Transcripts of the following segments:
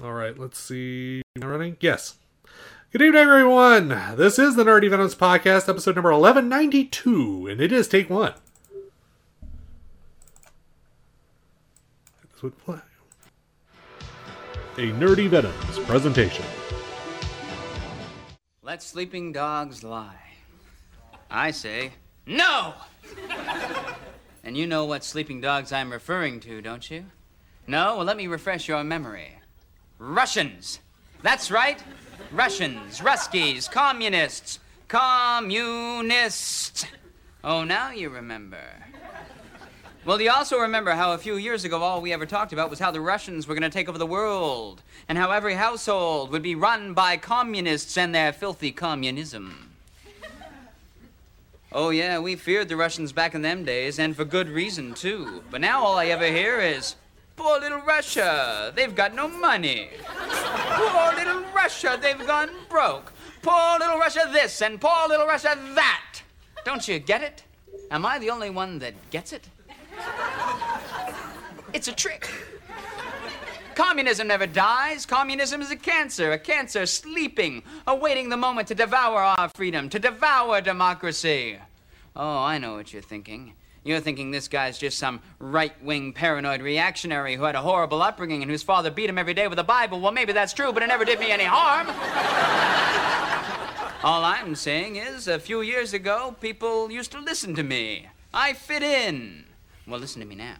All right, let's see. Running? Yes. Good evening, everyone. This is the Nerdy Venoms Podcast, episode number 1192, and it is take one. This would play. A Nerdy Venoms presentation. Let sleeping dogs lie. I say, no! and you know what sleeping dogs I'm referring to, don't you? No? Well, let me refresh your memory. Russians. That's right. Russians, Ruskies, communists, communists. Oh, now you remember. Well, you also remember how a few years ago all we ever talked about was how the Russians were going to take over the world, and how every household would be run by communists and their filthy communism. Oh, yeah, we feared the Russians back in them days, and for good reason, too. But now all I ever hear is, Poor little Russia, they've got no money. Poor little Russia, they've gone broke. Poor little Russia this and poor little Russia that. Don't you get it? Am I the only one that gets it? It's a trick. Communism never dies. Communism is a cancer, a cancer sleeping, awaiting the moment to devour our freedom, to devour democracy. Oh, I know what you're thinking. You're thinking this guy's just some right wing paranoid reactionary who had a horrible upbringing and whose father beat him every day with a Bible. Well, maybe that's true, but it never did me any harm. All I'm saying is, a few years ago, people used to listen to me. I fit in. Well, listen to me now.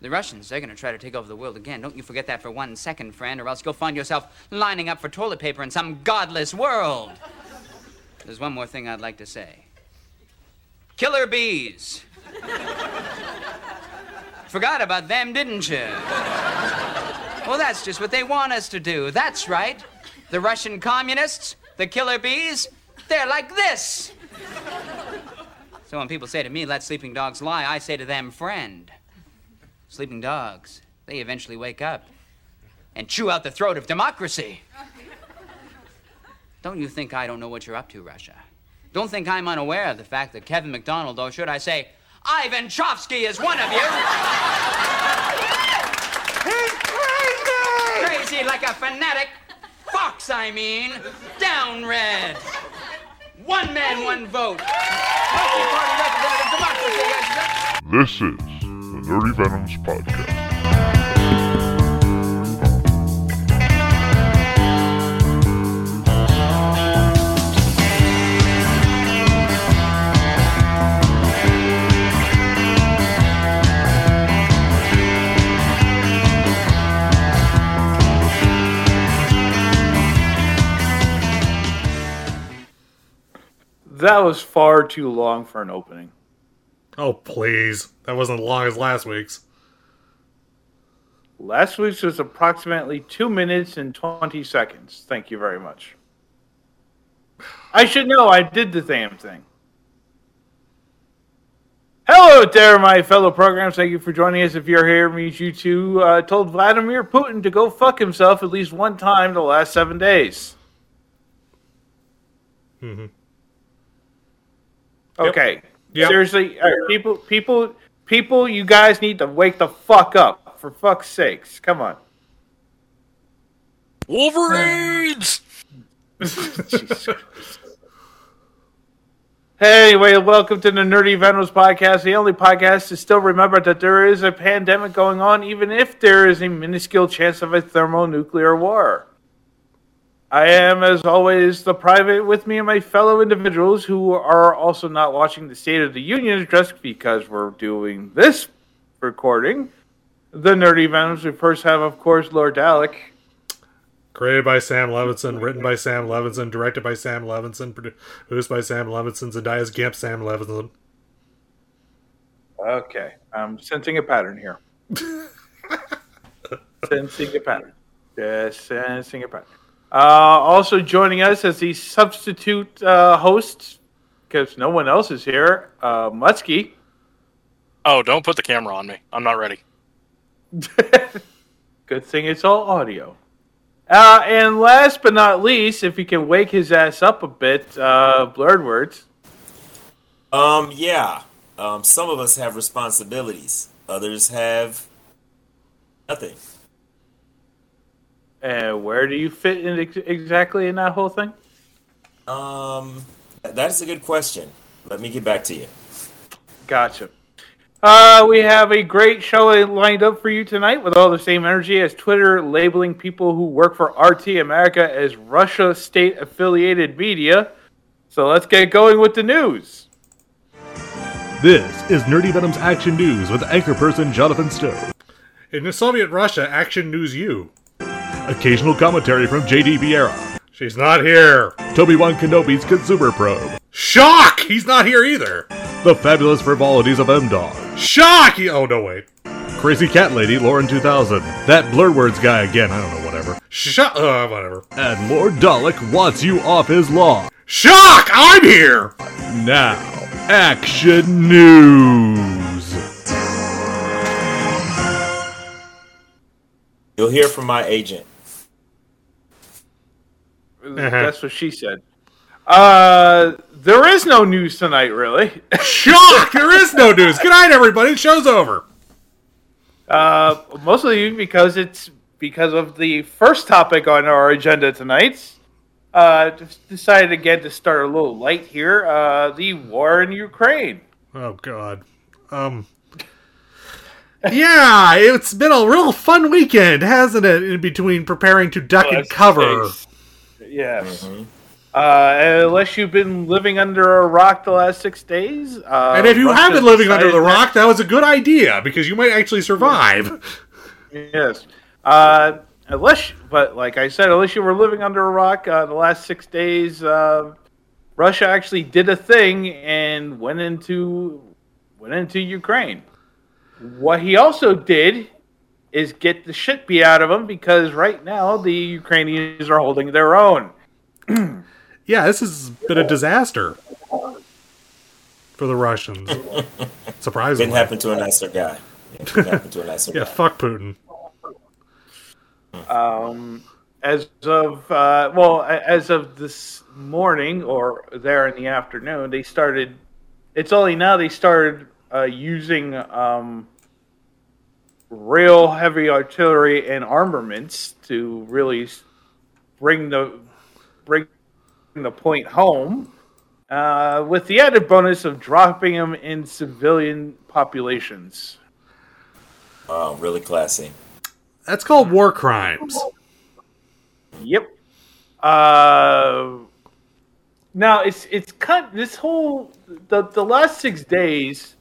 The Russians, they're going to try to take over the world again. Don't you forget that for one second, friend, or else you'll find yourself lining up for toilet paper in some godless world. There's one more thing I'd like to say. Killer bees. Forgot about them, didn't you? Well, that's just what they want us to do. That's right. The Russian communists, the killer bees, they're like this. So when people say to me, let sleeping dogs lie, I say to them, friend, sleeping dogs, they eventually wake up and chew out the throat of democracy. Don't you think I don't know what you're up to, Russia? Don't think I'm unaware of the fact that Kevin McDonald, or should I say, Ivan Chofsky is one of you. He's crazy! Crazy like a fanatic. Fox, I mean. Down red. One man, one vote. Multi-party representative democracy. This is the Nerdy Venoms Podcast. That was far too long for an opening. Oh, please. That wasn't as long as last week's. Last week's was approximately two minutes and 20 seconds. Thank you very much. I should know I did the damn thing. Hello there, my fellow programs. Thank you for joining us. If you're here, it means you two uh, told Vladimir Putin to go fuck himself at least one time the last seven days. Mm-hmm. Okay. Yep. Seriously, all right, people, people, people, you guys need to wake the fuck up. For fuck's sakes, come on. Wolverines! Hey, anyway, welcome to the Nerdy Venoms podcast, the only podcast to still remember that there is a pandemic going on, even if there is a minuscule chance of a thermonuclear war. I am, as always, the private with me and my fellow individuals who are also not watching the State of the Union address because we're doing this recording. The Nerdy Venoms, we first have, of course, Lord Dalek. Created by Sam Levinson, written by Sam Levinson, directed by Sam Levinson, produced by Sam Levinson, Zendaya's Gimp Sam Levinson. Okay, I'm sensing a pattern here. sensing a pattern. Just sensing a pattern. Uh, also joining us as the substitute uh, host, because no one else is here, uh, Mutsky. Oh, don't put the camera on me. I'm not ready. Good thing it's all audio. Uh, and last but not least, if he can wake his ass up a bit, uh, Blurred Words. Um, yeah. Um, some of us have responsibilities. Others have nothing. Uh, where do you fit in ex- exactly in that whole thing? Um, that's a good question. Let me get back to you. Gotcha. Uh, we have a great show lined up for you tonight with all the same energy as Twitter labeling people who work for RT America as Russia state affiliated media. So let's get going with the news. This is Nerdy Venom's Action News with anchor person Jonathan Stowe. In the Soviet Russia, Action News U. Occasional commentary from JD Vieira. She's not here. Toby Wan Kenobi's Consumer Probe. Shock! He's not here either. The fabulous frivolities of M-Dog. Shock! He- oh, no, wait. Crazy Cat Lady Lauren 2000. That Blur Words guy again, I don't know, whatever. Shut. Uh, whatever. And Lord Dalek wants you off his lawn. Shock! I'm here! Now, Action News. You'll hear from my agent. That's what she said. Uh, there is no news tonight, really. Shock! there is no news. Good night, everybody. Show's over. Uh, mostly because it's because of the first topic on our agenda tonight. Uh, just decided again to start a little light here. Uh, the war in Ukraine. Oh, God. Um. Yeah, it's been a real fun weekend, hasn't it? In between preparing to duck and cover. Yes. Uh, unless you've been living under a rock the last six days. Uh, And if you have been living under the rock, that was a good idea because you might actually survive. Yes. Uh, unless, but like I said, unless you were living under a rock uh, the last six days, uh, Russia actually did a thing and went into went into Ukraine. What he also did is get the shit beat out of them because right now the Ukrainians are holding their own. Yeah, this has been a disaster for the Russians. Surprisingly. Didn't happen to a nicer guy. Yeah, happen to a nicer Yeah, guy. fuck Putin. Um, as of uh, well, as of this morning or there in the afternoon, they started. It's only now they started uh, using um, real heavy artillery and armaments to really bring the bring the point home. Uh, with the added bonus of dropping them in civilian populations. Wow, really classy. That's called war crimes. Yep. Uh, now it's it's kind this whole the the last six days.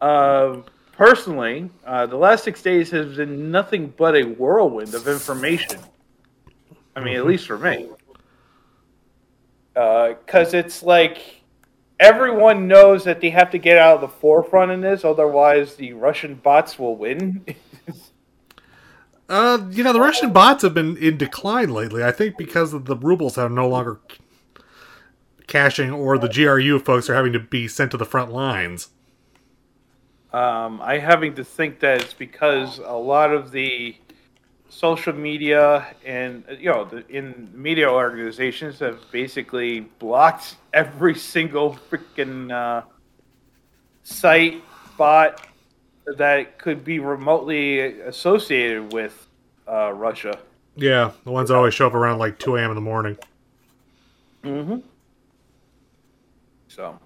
Uh, personally, uh, the last six days has been nothing but a whirlwind of information. I mean, at least for me, because it's like everyone knows that they have to get out of the forefront in this, otherwise the Russian bots will win. Uh, you know, the Russian bots have been in decline lately. I think because of the rubles are no longer cashing, or the GRU folks are having to be sent to the front lines. Um, I having to think that it's because a lot of the social media and you know the in media organizations have basically blocked every single freaking uh, site bot that could be remotely associated with uh, Russia. Yeah, the ones that always show up around like 2 a.m. in the morning. Mm-hmm. So,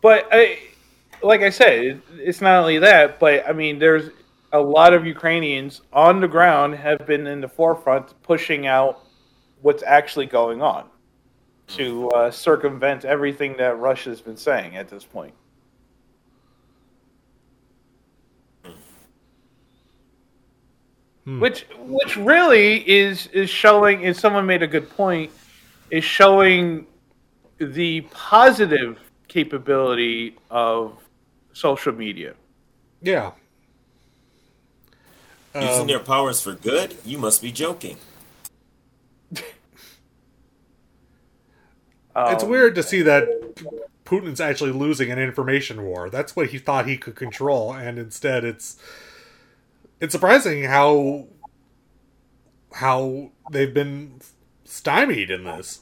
but I, like I said, it's not only that, but I mean, there's a lot of Ukrainians on the ground have been in the forefront pushing out what's actually going on to uh, circumvent everything that Russia's been saying at this point. Which, which really is is showing. And someone made a good point? Is showing the positive capability of social media. Yeah. Using um, their powers for good? You must be joking. It's um, weird to see that Putin's actually losing an information war. That's what he thought he could control, and instead it's it's surprising how how they've been stymied in this.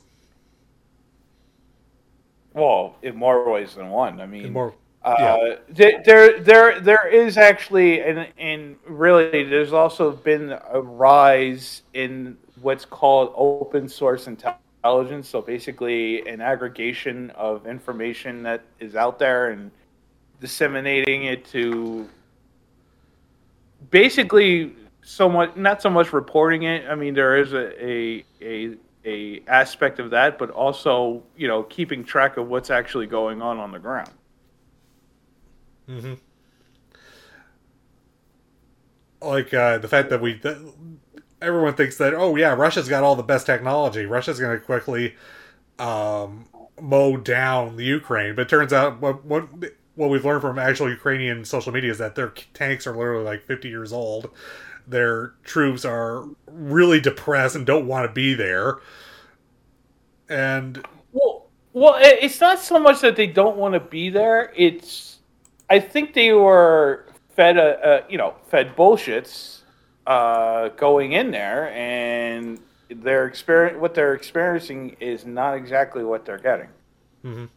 Well, in more ways than one. I mean, In more Uh, th- there, there, there is actually, and and really, there's also been a rise in what's called open source intelligence. So basically, an aggregation of information that is out there and disseminating it to basically somewhat not so much reporting it. I mean, there is a a a, a aspect of that, but also you know keeping track of what's actually going on on the ground. Mm-hmm. Like uh, the fact that we, that everyone thinks that oh yeah, Russia's got all the best technology. Russia's going to quickly um, mow down the Ukraine, but it turns out what what what we've learned from actual Ukrainian social media is that their tanks are literally like 50 years old. Their troops are really depressed and don't want to be there. And Well, well, it's not so much that they don't want to be there. It's, I think they were fed a, a you know fed bullshits uh, going in there, and their experience, what they're experiencing, is not exactly what they're getting. Mhm.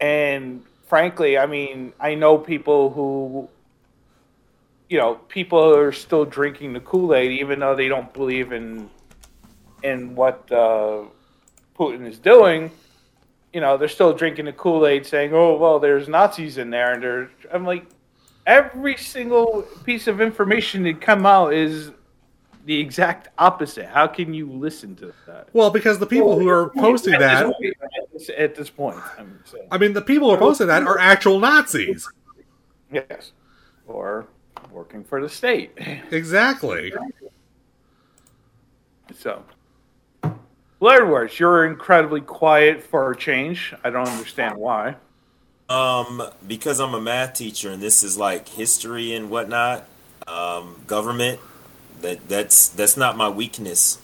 And frankly, I mean, I know people who, you know, people are still drinking the Kool Aid, even though they don't believe in in what uh, Putin is doing. You know, they're still drinking the Kool Aid, saying, "Oh, well, there's Nazis in there," and they're. I'm like, every single piece of information that come out is the exact opposite. How can you listen to that? well, because the people who are posting At that, this, at this, at this point, I'm saying I mean, the people who are posting that are actual Nazis. yes, or working for the state. Exactly. So, well, Edwards, you're incredibly quiet for a change. I don't understand why. Um, because I'm a math teacher and this is like history and whatnot, um, government. That that's that's not my weakness.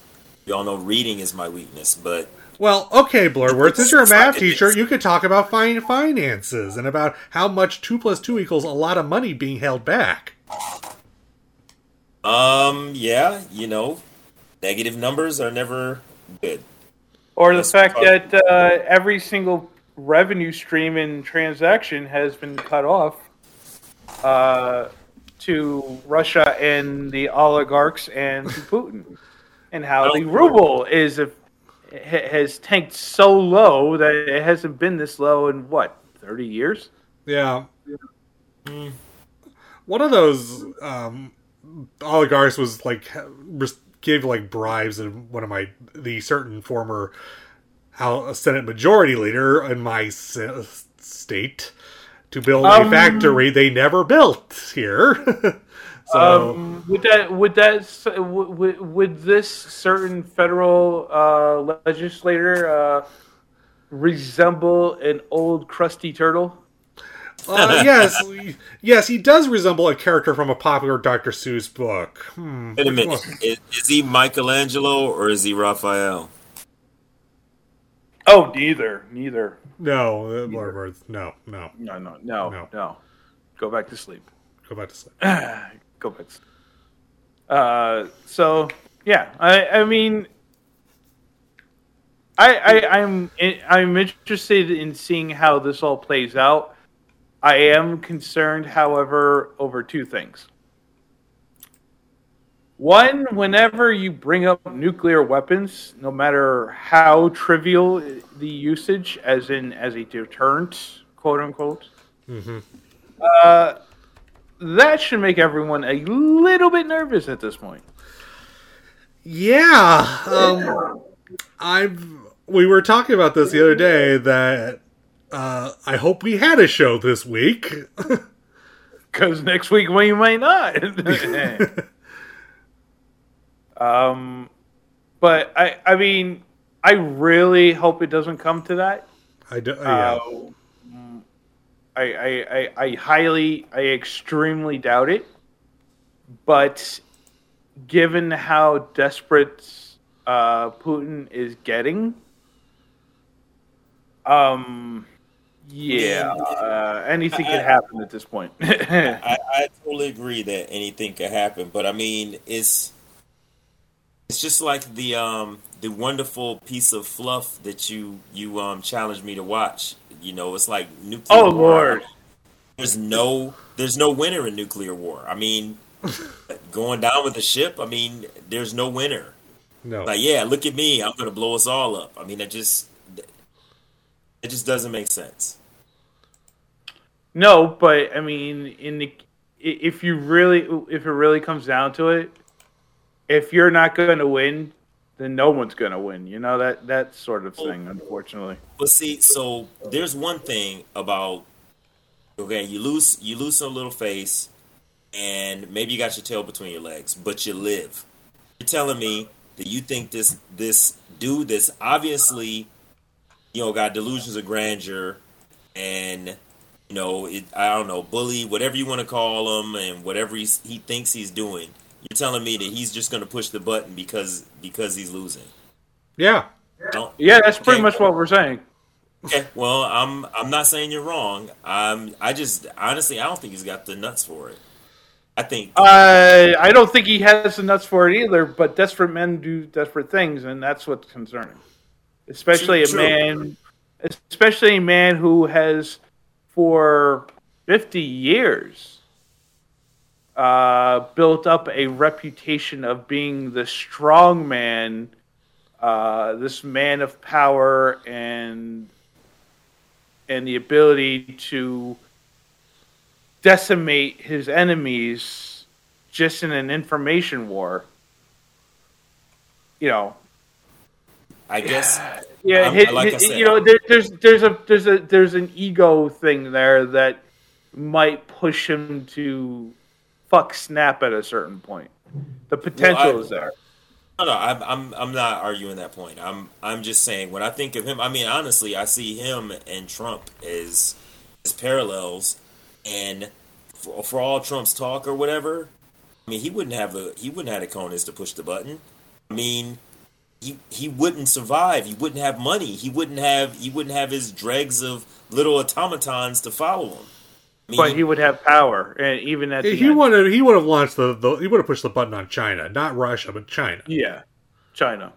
Y'all know reading is my weakness, but Well, okay, Blurword, since you're a math teacher, you could talk about fin- finances and about how much 2 plus 2 equals a lot of money being held back. um, yeah, you know, negative numbers are never good. Or the fact that uh, every single revenue stream and transaction has been cut off uh, to Russia and the oligarchs and Putin, and how the ruble is a, has tanked so low that it hasn't been this low in what thirty years. Yeah. One of those um, oligarchs was like gave like bribes in one of my the certain former House Senate Majority Leader in my se- state to build a Um, factory they never built here. so Um, would that would that would, would- would this certain federal uh, legislator uh, resemble an old crusty turtle? Uh, yes, yes, he does resemble a character from a popular Dr. Seuss book. Hmm. Wait a minute, is, is he Michelangelo or is he Raphael? Oh, neither, neither. No, uh, Lord words. No, no. No, no, no, No. no. Go back to sleep. Go back to sleep. Go back. To sleep. Uh, so yeah, I, I mean, I, I, I'm, I'm interested in seeing how this all plays out. I am concerned, however, over two things. One, whenever you bring up nuclear weapons, no matter how trivial the usage, as in as a deterrent, quote unquote, uh, that should make everyone a little bit nervous at this point. Yeah, um, I'm. We were talking about this the other day that uh, I hope we had a show this week. Because next week we may not. um, but I, I mean, I really hope it doesn't come to that. I do, yeah. Uh, I, I, I, I highly, I extremely doubt it. But given how desperate uh, Putin is getting, um, yeah, uh, anything could happen at this point. I, I totally agree that anything could happen, but I mean, it's it's just like the um the wonderful piece of fluff that you you um challenged me to watch. You know, it's like nuclear. Oh, war. Lord. There's no there's no winner in nuclear war. I mean, going down with the ship. I mean, there's no winner. No. Like, yeah, look at me. I'm gonna blow us all up. I mean, I just it just doesn't make sense. No, but I mean, in the if you really if it really comes down to it, if you're not going to win, then no one's going to win. You know that that sort of thing. Unfortunately, But see, so there's one thing about okay, you lose you lose some little face, and maybe you got your tail between your legs, but you live. You're telling me that you think this this dude that's obviously you know got delusions of grandeur and you know it, I don't know bully whatever you want to call him and whatever he's, he thinks he's doing. You're telling me that he's just going to push the button because because he's losing. Yeah. Don't, yeah, that's pretty much what we're saying. Okay, well, I'm I'm not saying you're wrong. I'm I just honestly I don't think he's got the nuts for it. I think Uh, I don't think he has the nuts for it either. But desperate men do desperate things, and that's what's concerning. Especially a man, especially a man who has for fifty years uh, built up a reputation of being the strong man, uh, this man of power and and the ability to decimate his enemies just in an information war. You know, I guess yeah, um, I'm- hit- like I said, you know, there, there's there's a there's a there's an ego thing there that might push him to fuck snap at a certain point. The potential I- is there. no, no, I'm I'm I'm not arguing that point. I'm I'm just saying when I think of him, I mean honestly, I see him and Trump as as parallels, and for, for all Trump's talk or whatever, I mean he wouldn't have the he wouldn't have the cojones to push the button. I mean. He, he wouldn't survive. He wouldn't have money. He wouldn't have he wouldn't have his dregs of little automatons to follow him. I mean, But he would have power, and even at the He end. would have he would have launched the, the he would have pushed the button on China, not Russia, but China. yeah, China.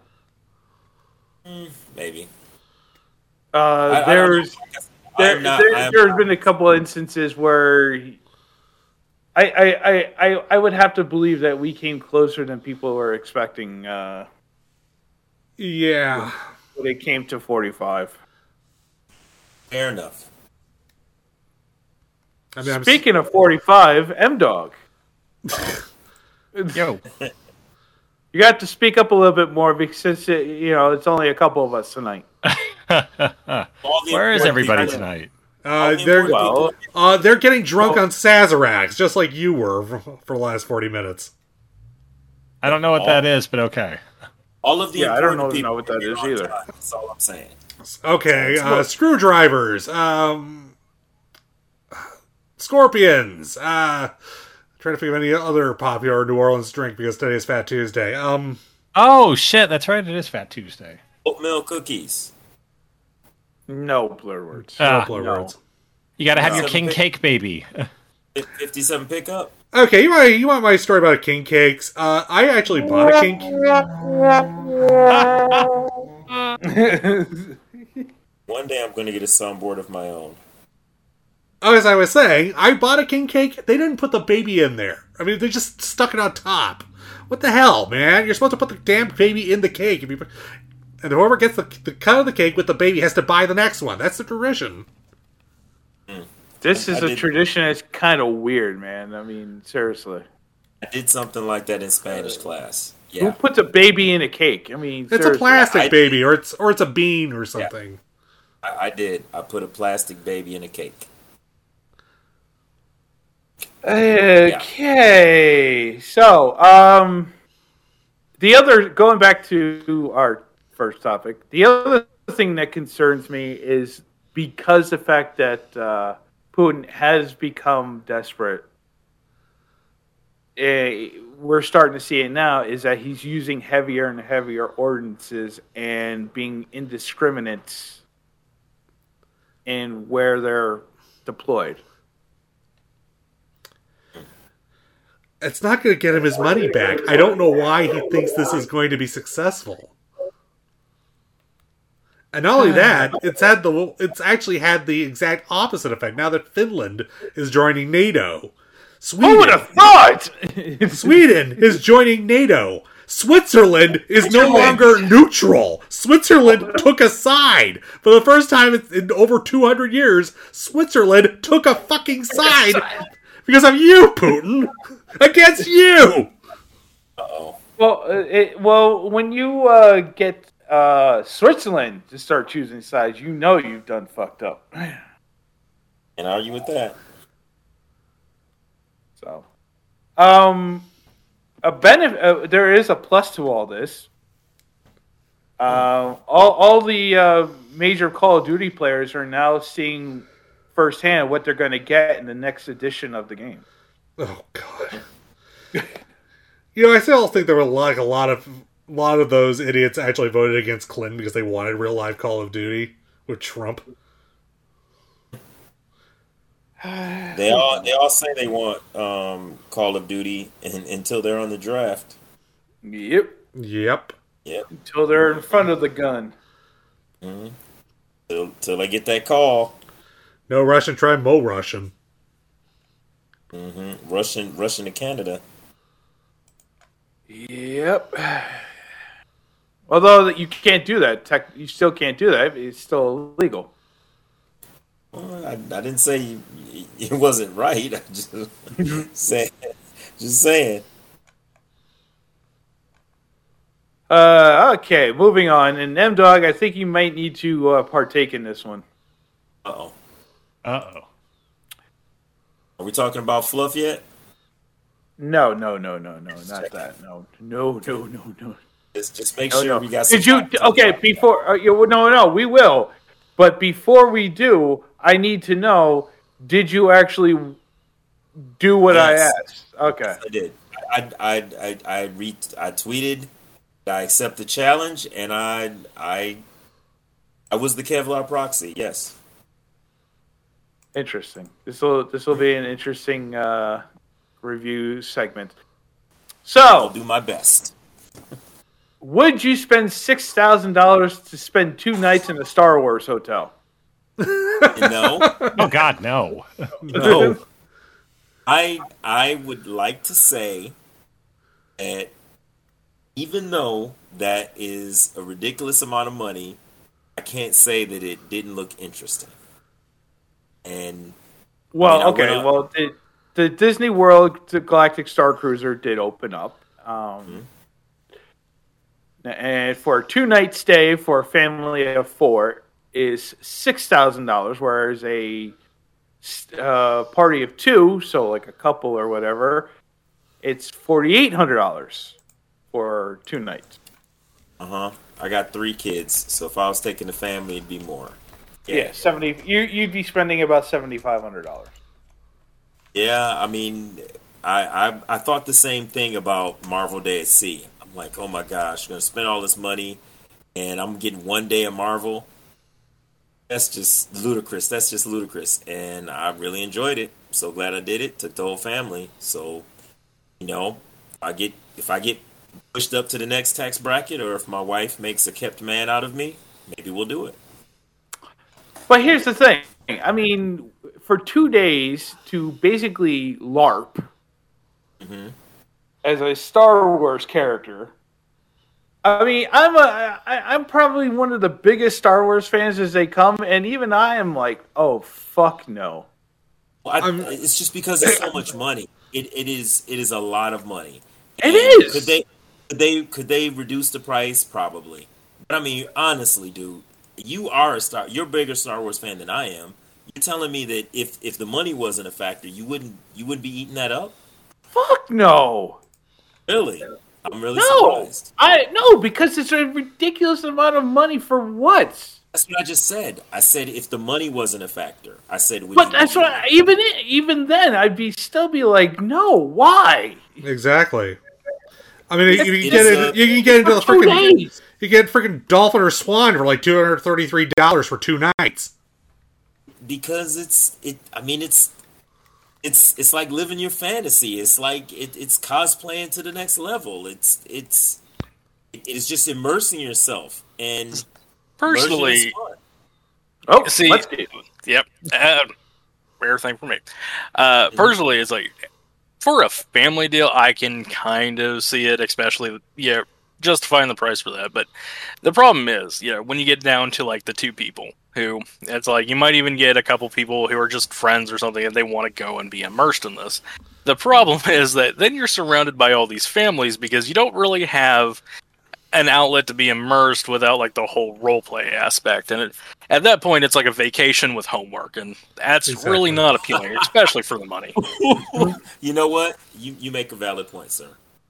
maybe. Uh, I- I there's know. there, I'm not- there, I'm- there's been a couple of instances where he- I, I, I, I, I would have to believe that we came closer than people were expecting uh, Yeah. when it came to 45. Fair enough. I mean, I'm, Speaking of 45, M Dog, Yo, you got to speak up a little bit more because since it, you know it's only a couple of us tonight. Where is everybody people- tonight? uh, they're Well, uh, they're getting drunk on Sazeracs, just like you were for, for the last forty minutes. I don't know what that is, but okay. All of the Yeah, I don't know- know what that here is on either. time. That's all I'm saying. Okay, uh, screwdrivers, um, scorpions. Uh, trying to think of any other popular New Orleans drink because today is Fat Tuesday. Um, Oh shit, that's right. It is Fat Tuesday. Oatmeal cookies. no blur words. Ah, blur no. words. you got to have your king pick- cake, baby. 57 pickup. Okay, you want you want my story about king cakes? Uh, I actually bought a king. Cake. One day I'm going to get a soundboard of my own. As I was saying, I bought a king cake. They didn't put the baby in there. I mean, they just stuck it on top. What the hell, man? You're supposed to put the damn baby in the cake. If you put, and whoever gets the, the cut of the cake with the baby has to buy the next one. That's the tradition. This is I a did- tradition that's kind of weird, man. I mean, seriously. I did something like that in Spanish class. Who puts a baby in a cake? I mean, It's a plastic I- baby, or it's or it's a bean or something. I, I did. I put a plastic baby in a cake. Okay, so um, the other going back to our first topic, the other thing that concerns me is because the fact that uh, Putin has become desperate. eh, we're starting to see it now is that he's using heavier and heavier ordinances and being indiscriminate in where they're deployed. It's not going to get him his money back. I don't know why he thinks this is going to be successful. And not only that, it's had the it's actually had the exact opposite effect. Now that Finland is joining NATO, Sweden, Who would have thought? Sweden is joining NATO. Switzerland is no longer neutral. Switzerland took a side. For the first time in- in over 200 years, Switzerland took a fucking side because of you, Putin, against you. oh well, uh, it, well, when you uh, get uh, Switzerland to start choosing sides, you know you've done fucked up. And argue with that. So, um, a benefit. Uh, there is a plus to all this. Uh, all all the uh, major Call of Duty players are now seeing firsthand what they're going to get in the next edition of the game. Oh God. you know, I still think there were like a lot of a lot of those idiots actually voted against Clinton because they wanted real life Call of Duty with Trump. They all they all say they want um, Call of Duty and, until they're on the draft. Yep. Yep. Yep. Until they're in front of the gun. Till, till I get that call. No Russian, try Mo Russian. Mm-hmm. Russian Russian to Canada. Yep. Although you can't do that, tech, you still can't do that. It's still illegal. Well, I, I didn't say you, it wasn't right. I just saying. Just saying. Uh, okay, moving on. And M Dog, I think you might need to uh, partake in this one. Uh oh. Uh oh. Are we talking about fluff yet? No, no, no, no, no, not that. No, no, no, no, no. Just just make No, sure no. we got. Some Did you? Okay, before uh, you, no, no, we will. But before we do, I need to know: Did you actually do what I asked? Okay. I did. I I I I re I tweeted. I accept the challenge, and I I I was the Kevlar proxy. Yes. Interesting. This will this will be an interesting uh, review segment. So I'll So, do my best. would you spend six thousand dollars to spend two nights in a Star Wars hotel? No, Oh God, no. no. I I would like to say that even though that is a ridiculous amount of money, I can't say that it didn't look interesting. And Well, I mean, okay. Well, the, the Disney World Galactic Star Cruiser did open up. Um, And for a two night stay for a family of four is six thousand dollars, whereas a uh, party of two, so like a couple or whatever, it's forty eight hundred dollars for two nights. uh huh, I got three kids, so if I was taking the family, it'd be more. Yeah, seventy. You you'd be spending about seventy five hundred dollars. Yeah, I mean, I, I I thought the same thing about Marvel Day at Sea. I'm like, oh my gosh, I'm gonna spend all this money, and I'm getting one day of Marvel. That's just ludicrous. That's just ludicrous, and I really enjoyed it. So glad I did it. Took the whole family. So, you know, I get if I get pushed up to the next tax bracket, or if my wife makes a kept man out of me, maybe we'll do it. But here's the thing. I mean, for two days to basically LARP mm-hmm. As a Star Wars character. I mean, I'm a, I, I'm probably one of the biggest Star Wars fans as they come, and even I am like, oh fuck no. Well, I, it's just because it's so much money. It, it is it is a lot of money. It And is. Could they could they could they reduce the price? Probably. But I mean, honestly, dude, you are a star. You're a bigger Star Wars fan than I am. You're telling me that if if the money wasn't a factor, you wouldn't you wouldn't be eating that up? Fuck no. Really? I'm really No. surprised. I no because it's a ridiculous amount of money for what? That's what I just said. I said if the money wasn't a factor, I said. We But that's do what even i- even then I'd be still be like, no, why? Exactly. I mean, you, you can get is, in, you can get into the freaking days. you get freaking dolphin or swan for like two hundred thirty three dollars for two nights. because it's it i mean it's it's it's like living your fantasy it's like it, it's cosplaying to the next level it's it's it is just immersing yourself and Personally, Immersion is fun. Oh, See, let's get yep, uh, rare thing for me. Uh, personally, it's like for a family deal, I can kind of see it, especially yeah, justifying the price for that. But the problem is, you know, when you get down to like the two people who it's like you might even get a couple people who are just friends or something, and they want to go and be immersed in this. The problem is that then you're surrounded by all these families because you don't really have an outlet to be immersed without like the whole role play aspect and it, at that point it's like a vacation with homework and that's Exactly. really not appealing especially for the money You know what? You you make a valid point, sir.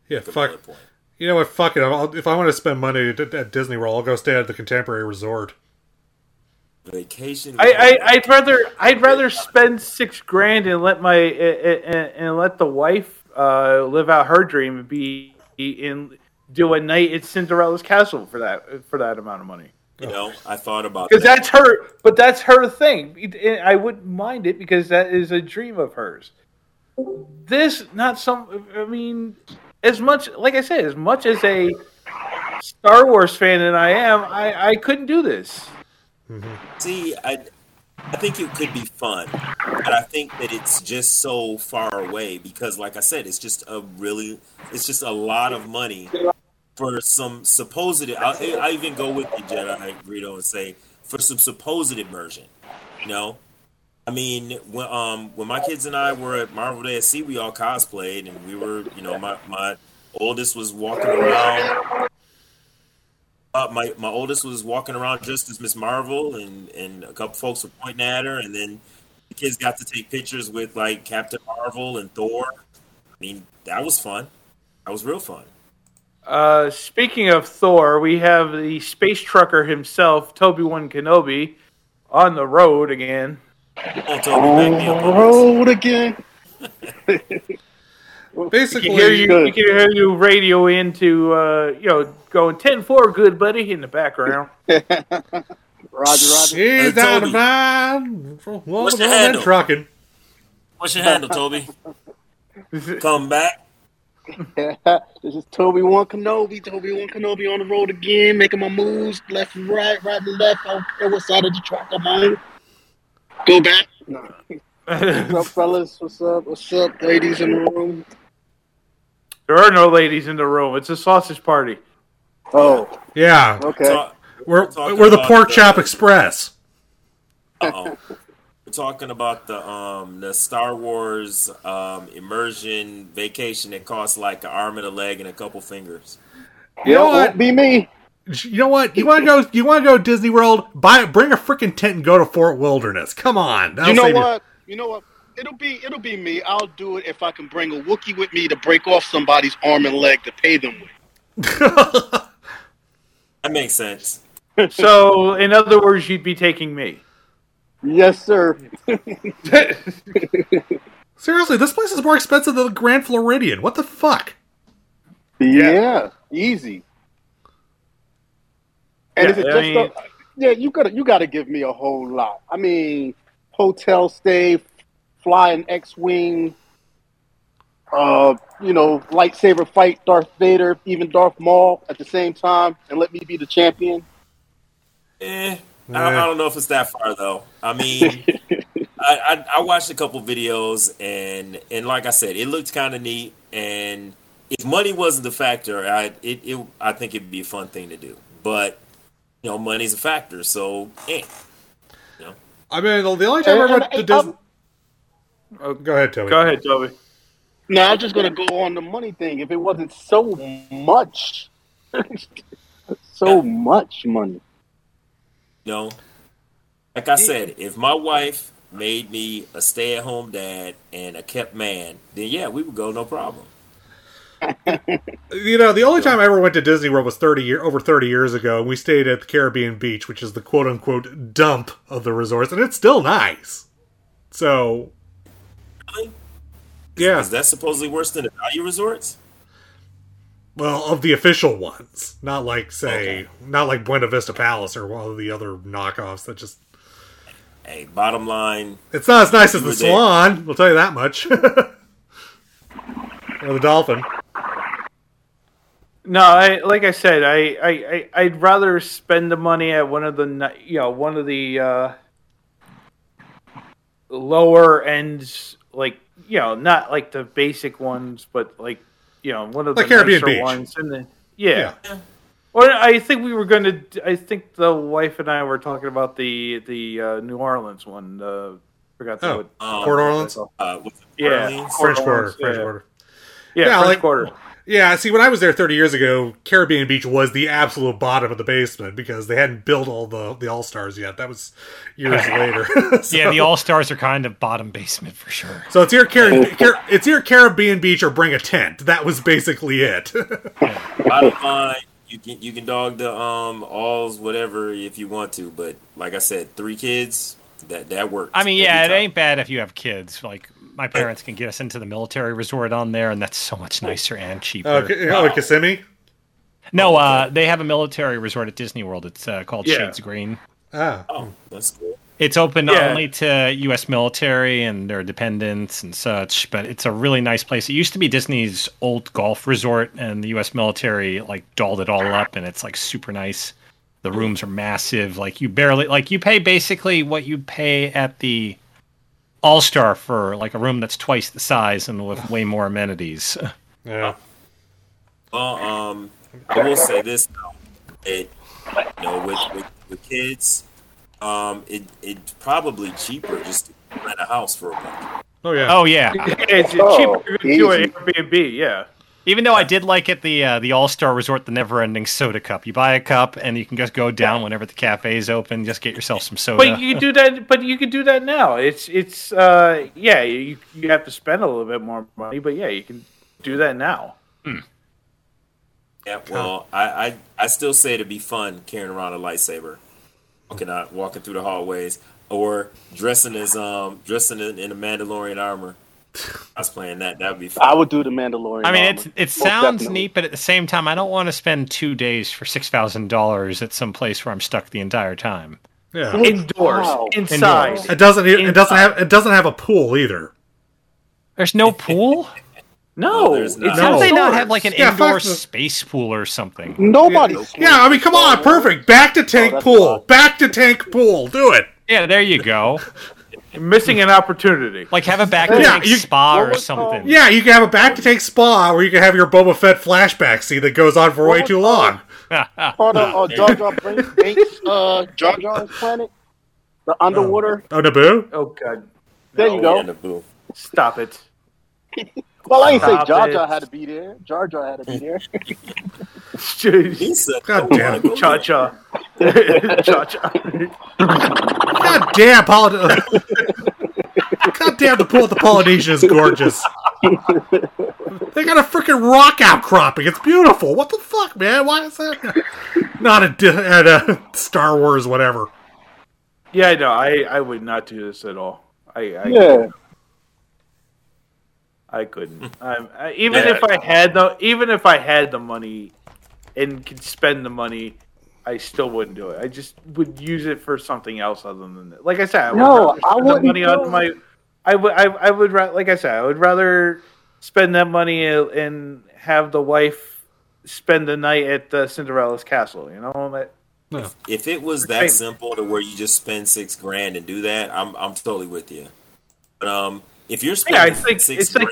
Yeah, Make a fuck. valid point. You know what? Fuck it. I'll, if I want to spend money at, at Disney World, I'll go stay at the Contemporary Resort. Vacation. I, I I'd rather I'd rather spend six grand and let my and, and let the wife uh, live out her dream and be in do a night at Cinderella's castle for that for that amount of money. you know, I thought about Because that. that's her, but that's her thing. I wouldn't mind it because that is a dream of hers. This, not some. I mean, as much, like I said, as much as a Star Wars fan that I am, I, I couldn't do this. See, I I think it could be fun, but I think that it's just so far away because, like I said, it's just a really, it's just a lot of money for some supposed. I, I even go with the Jedi Greedo and say for some supposed immersion. You know, I mean, when um when my kids and I were at Marvel Day at Sea, we all cosplayed, and we were, you know, my my oldest was walking around uh, my my oldest was walking around just as Ms. Marvel, and and a couple folks were pointing at her, and then the kids got to take pictures with like Captain Marvel and Thor. I mean, that was fun. That was real fun. Uh, speaking of Thor, we have the space trucker himself, Toby One Kenobi, on the road again. On, Toby, back me up on this. road again. We Basically, can hear you. good. We can hear you radio into, uh, you know, going 10-4, good buddy, in the background. Roger, Roger. He's Hey, down Toby. the. What's your handle? trucking. What's your handle, Toby? Come back. this is Toby One Kenobi. Toby One Kenobi on the road again, making my moves left and right, right and left. I don't care what side of the track I'm on. Go back. No. What's up, fellas? What's up? What's up, ladies in the room? There are no ladies in the room. It's a sausage party. Oh, Yeah, okay. Talk- we're talking we're the about Pork the- Chop Express. Uh-oh. We're talking about the um the Star Wars um immersion vacation that costs like an arm and a leg and a couple fingers. You know what? be me. You know what? You want to go? You want to go Disney World? Buy, bring a freaking tent and go to Fort Wilderness. Come on. That'll You know save what? You know what? It'll be it'll be me. I'll do it if I can bring a Wookiee with me to break off somebody's arm and leg to pay them with. That makes sense. So, in other words, you'd be taking me. Yes, sir. Seriously, this place is more expensive than the Grand Floridian. What the fuck? Yeah, easy. And Yeah, is it I just mean- a, yeah? You gotta you gotta give me a whole lot. I mean, hotel stay, fly an X-wing, uh, you know, lightsaber fight Darth Vader, even Darth Maul at the same time, and let me be the champion. Eh, I, don't, I don't know if it's that far though. I mean, I, I I watched a couple videos and and like I said, it looked kind of neat. And if money wasn't the factor, I it, it I think it'd be a fun thing to do. But you know, money's a factor, so eh. I mean, the only time I And- went and- to Disney. Oh, go ahead, Toby. Go ahead, Toby. No, I'm just gonna go on the money thing. If it wasn't so much, so much money. No, like I said, if my wife made me a stay-at-home dad and a kept man, then yeah, we would go no problem. You know, the only time I ever went to Disney World was thirty year over thirty years ago, and we stayed at the Caribbean Beach, which is the quote unquote dump of the resorts, and it's still nice. So, Really? Yeah, Is that supposedly worse than the value resorts? well, of the official ones, not like say, Okay. not like Buena Vista Palace or one of the other knockoffs that just. Hey, bottom line, It's not as nice as the Were they- Swan. We'll tell you that much. or the Dolphin. No, I like I said, I, I, I I'd rather spend the money at one of the you know one of the uh, lower ends, like you know, not like the basic ones, but like you know one of the Like Caribbean nicer Beach. ones. And the, yeah. Well, I think we were going to. I think the wife and I were talking about the the uh, New Orleans one. Uh, forgot the Oh, what, Um, Port Orleans, Uh, what's it, Yeah. Orleans? French Port Quarter, Orleans, French yeah. Quarter. yeah, Yeah, French like- Quarter. Yeah, see, when I was there 30 years ago, Caribbean Beach was the absolute bottom of the basement because they hadn't built all the the All Stars yet. That was years later. so, Yeah, the All Stars are kind of bottom basement for sure. so it's your Car- Car- it's your Caribbean Beach or bring a tent. That was basically it. Bottom line, you can you can dog the um alls whatever if you want to, but like I said, three kids that that works. I mean, yeah, every it ain't bad if you have kids. Like my parents can get us into the military resort on there, and that's so much nicer and cheaper. Okay, oh, Kissimmee. No, uh, they have a military resort at Disney World. It's uh, called Yeah. Shades Green. Ah, Oh, that's cool. It's open Yeah. only to U.S. military and their dependents and such, but it's a really nice place. It used to be Disney's old golf resort, and the U.S. military like dolled it all up, and it's like super nice. The rooms are massive. Like you barely like you pay basically what you pay at the All Star for like a room that's twice the size and with way more amenities. yeah. Well, um, I will say this though, it you know with with, with kids, um, it it's probably cheaper just to rent a house for a month. Oh yeah. Oh yeah. It's Oh, cheaper to do an. Airbnb. Yeah. Even though I did like it, the uh, the All Star Resort, the Never Ending Soda Cup. You buy a cup and you can just go down whenever the cafe is open. Just get yourself some soda. But you can do that. But you can do that now. It's it's uh yeah. You you have to spend a little bit more money, but yeah, you can do that now. Yeah, well, I, I I still say it'd be fun carrying around a lightsaber, walking out, walking through the hallways, or dressing as um dressing in, in a Mandalorian armor. I was playing that. That would be fun. I would do the Mandalorian. I mean, armor. it's, it Most sounds definitely. neat, but at the same time, I don't want to spend two days for six thousand dollars at some place where I'm stuck the entire time. Yeah. Indoors, Wow. inside. Indoors. It doesn't. It doesn't have. It doesn't have a pool either. There's no pool. No, there's not. How do they not have like an Yeah, indoor space pool or something? Nobody. Yeah, I mean, come on, perfect. Back to tank oh, that's pool. fine. Back to tank pool. Do it. Yeah, there you go. You're missing an opportunity. Like have a back to Yeah, tank you- spa or was called- something. Yeah, you can have a back to tank spa where you can have your Boba Fett flashback scene that goes on for way too long. Part of uh, Jar Jar Binks, Banks uh, Jar Jar's planet, the underwater. Oh, Naboo. Oh god, There you Oh, yeah, go. Naboo. stop it. Well, I ain't say Stop Jar it. Jar had to be there. Jar Jar had to be there. He said, God damn it. Cha cha. cha cha. God damn, Poly- God damn, the pool at the Polynesian is gorgeous. they got a freaking rock outcropping. It's beautiful. What the fuck, man? Why is that not at, at uh, Star Wars, whatever? Yeah, no, I I would not do this at all. I I, Yeah. I couldn't. Um, I, even Yeah. if I had the even if I had the money and could spend the money, I still wouldn't do it. I just would use it for something else other than that. Like I said, I would No, rather I spend wouldn't the money on my. I would. I, I would. ra- Like I said, I would rather spend that money and have the wife spend the night at the Cinderella's castle. You know, that, If it was that simple to where you just spend six grand and do that, I'm I'm totally with you. But um, if you're yeah, I spending think six it's like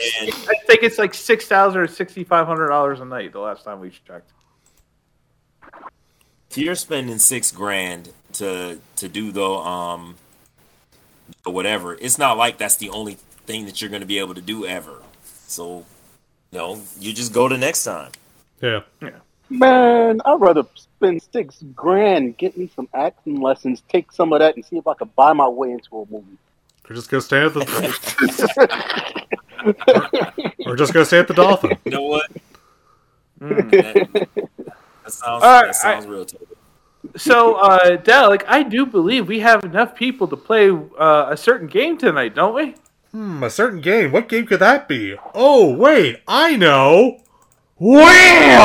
I think it's like six thousand or sixty five hundred dollars a night. The last time we checked. If you're spending six grand to to do the um or whatever, it's not like that's the only thing that you're going to be able to do ever. So, you know, you just go to next time. Yeah. Yeah. Man, I'd rather spend six grand, get me some acting lessons, take some of that, and see if I could buy my way into a movie. Or just go stay at the. or just go stay at the Dolphin. You know what? Mm. That, that sounds All right, that sounds real. To me. So, uh, Dalek, I do believe we have enough people to play uh, a certain game tonight, don't we? Hmm, a certain game. What game could that be? Oh, wait, I know. Wheel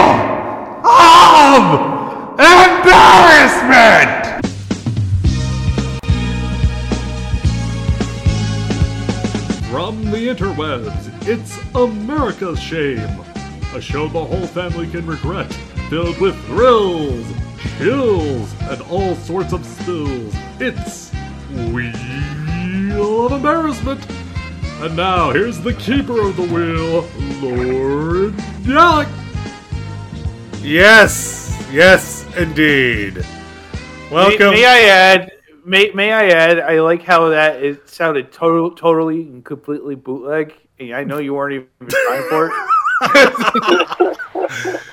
of Embarrassment! From the interwebs, it's America's Shame. a show the whole family can regret, filled with thrills, chills, and all sorts of spills. It's Wheel of Embarrassment. And now, here's the keeper of the wheel, Lord Dalek. Yes, yes, indeed. Welcome. may I add? May, may I add? I like how that it sounded total, totally and completely bootleg. I know you weren't even trying for it.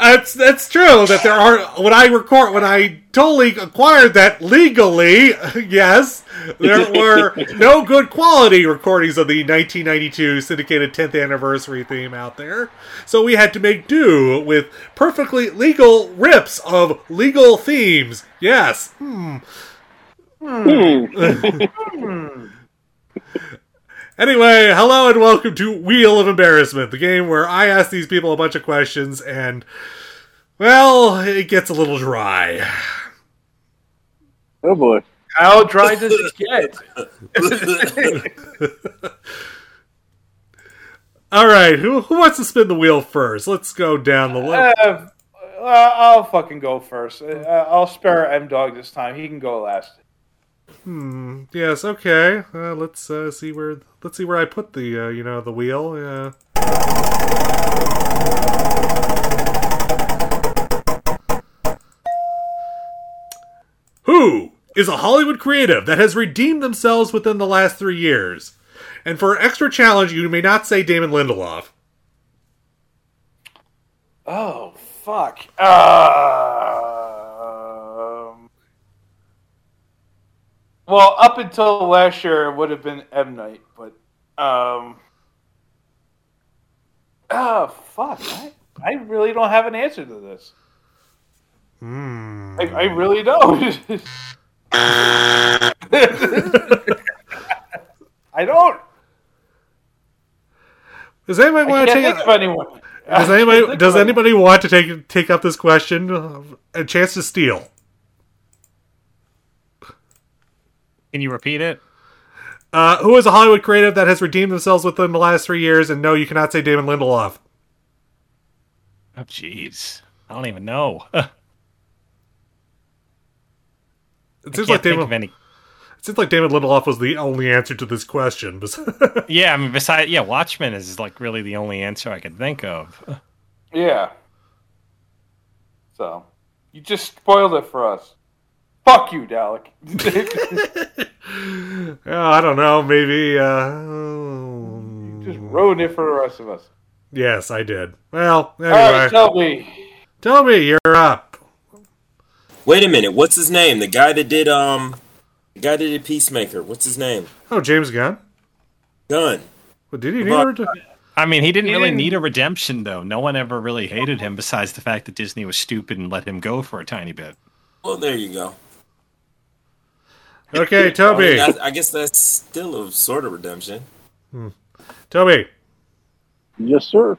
That's that's true. That there are when I record when I totally acquired that legally. Yes, there were no good quality recordings of the 1992 syndicated 10th anniversary theme out there, so we had to make do with perfectly legal rips of legal themes. Yes. Hmm. hmm. hmm. hmm. Anyway, hello and welcome to Wheel of Embarrassment, the game where I ask these people a bunch of questions and, well, it gets a little dry. Oh boy. How dry does it get? All right, who, who wants to spin the wheel first? Let's go down the list. Uh, uh, I'll fucking go first. Uh, I'll spare M Dog this time. He can go last. Hmm. Yes. Okay. Uh, let's uh, see where let's see where I put the uh, you know the wheel. Yeah. Who is a Hollywood creative that has redeemed themselves within the last three years? And for an extra challenge, you may not say Damon Lindelof. Oh fuck. Um, well, up until last year, it would have been M Night, but um. Oh fuck! I, I really don't have an answer to this. Hmm. I, I really don't. I don't. Does anybody want to take? of anyone. Does anybody does anybody want to take take up this question? Uh, A chance to steal. Can you repeat it? Uh, who is a Hollywood creative that has redeemed themselves within the last three years? And no, you cannot say Damon Lindelof. Oh, jeez. I don't even know. I It can't seems like think Damon. of any. It seems like Damon Lindelof was the only answer to this question. Yeah, I mean, besides, yeah, Watchmen is like really the only answer I could think of. Yeah. So, you just spoiled it for us. Fuck you, Dalek. Yeah, I don't know. Maybe. Uh, just ruined it for the rest of us. yes, I did. Well, anyway, All right, tell me. tell me you're up. Wait a minute. What's his name? The guy that did um, the guy that did Peacemaker. What's his name? Oh, James Gunn. Gunn. Well, did he need Come her? I mean, he didn't He really didn't- need a redemption, though. No one ever really hated him besides the fact that Disney was stupid and let him go for a tiny bit. Well, there you go. Okay, I, mean, Toby. I, I guess that's still a sort of redemption. Toby. Yes, sir.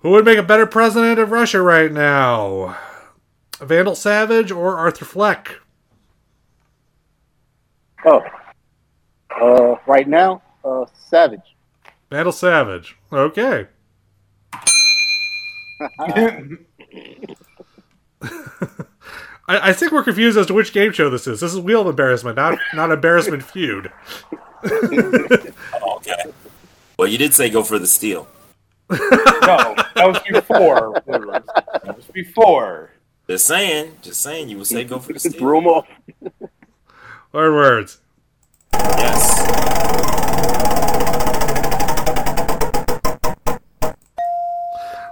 Who would make a better president of Russia right now? Vandal Savage or Arthur Fleck? Oh. Uh, right now, uh, Savage. Vandal Savage. Okay. I, I think we're confused as to which game show this is. This is Wheel of Embarrassment, not not Embarrassment Feud. Oh, okay. Well, you did say go for the steal. No, that was before. That was before. Just saying. Just saying. You would say go for the steal. Threw him off. Word words. Yes.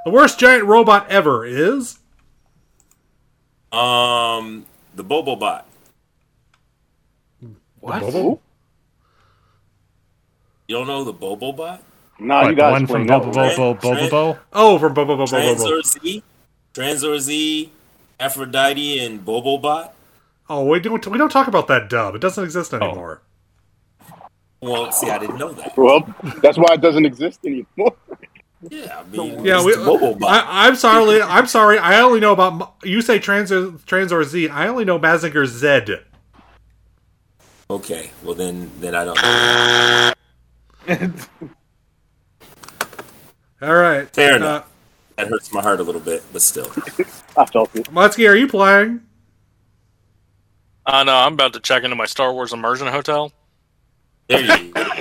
The worst giant robot ever is Um, the Bobo Bot. What? Bobo? You don't know the Bobo Bot? Nah, What, you the guys one from explain Bobo. Bobo Bobo Oh, from Bobo Bobo Bobo. Tranzor Z, Tranzor Z, Aphrodite, and Bobo Bot. Oh, we don't we don't talk about that dub. It doesn't exist anymore. Well, see, I didn't know that. Well, that's why it doesn't exist anymore. Yeah, I mean, yeah, we, mobile I, I'm sorry. I'm sorry. I only know about you say Trans Tranzor Z. I only know Mazinger Z. Okay, well then, then I don't. All right. Fair Uh, enough. That hurts my heart a little bit, but still. I felt it. Mutsky, are you playing? Uh, no, I'm about to check into my Star Wars immersion hotel. There you go.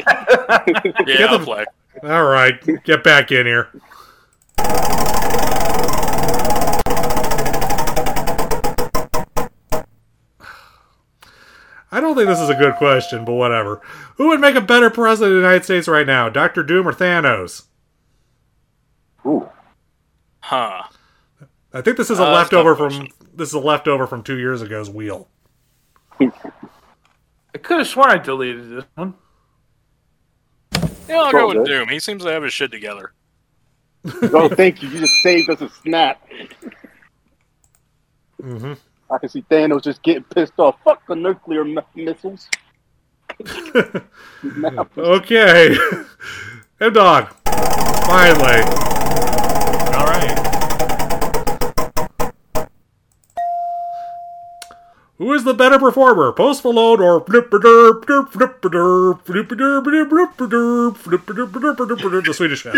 Yeah, I'll play. All right, get back in here. I don't think this is a good question, but whatever. Who would make a better president of the United States right now, Doctor Doom or Thanos? Ooh. Huh. I think this is a Uh, that's a leftover from this is a leftover from two years ago's wheel. I could have sworn I deleted this one. Yeah, I'll go with good. Doom. He seems to have his shit together. Oh, thank you. You just saved us a snap. Mm-hmm. I can see Thanos just getting pissed off. Fuck the nuclear m- missiles. Okay, and dog. Finally, All right. Who is the better performer, Post Malone or the Swedish Chef?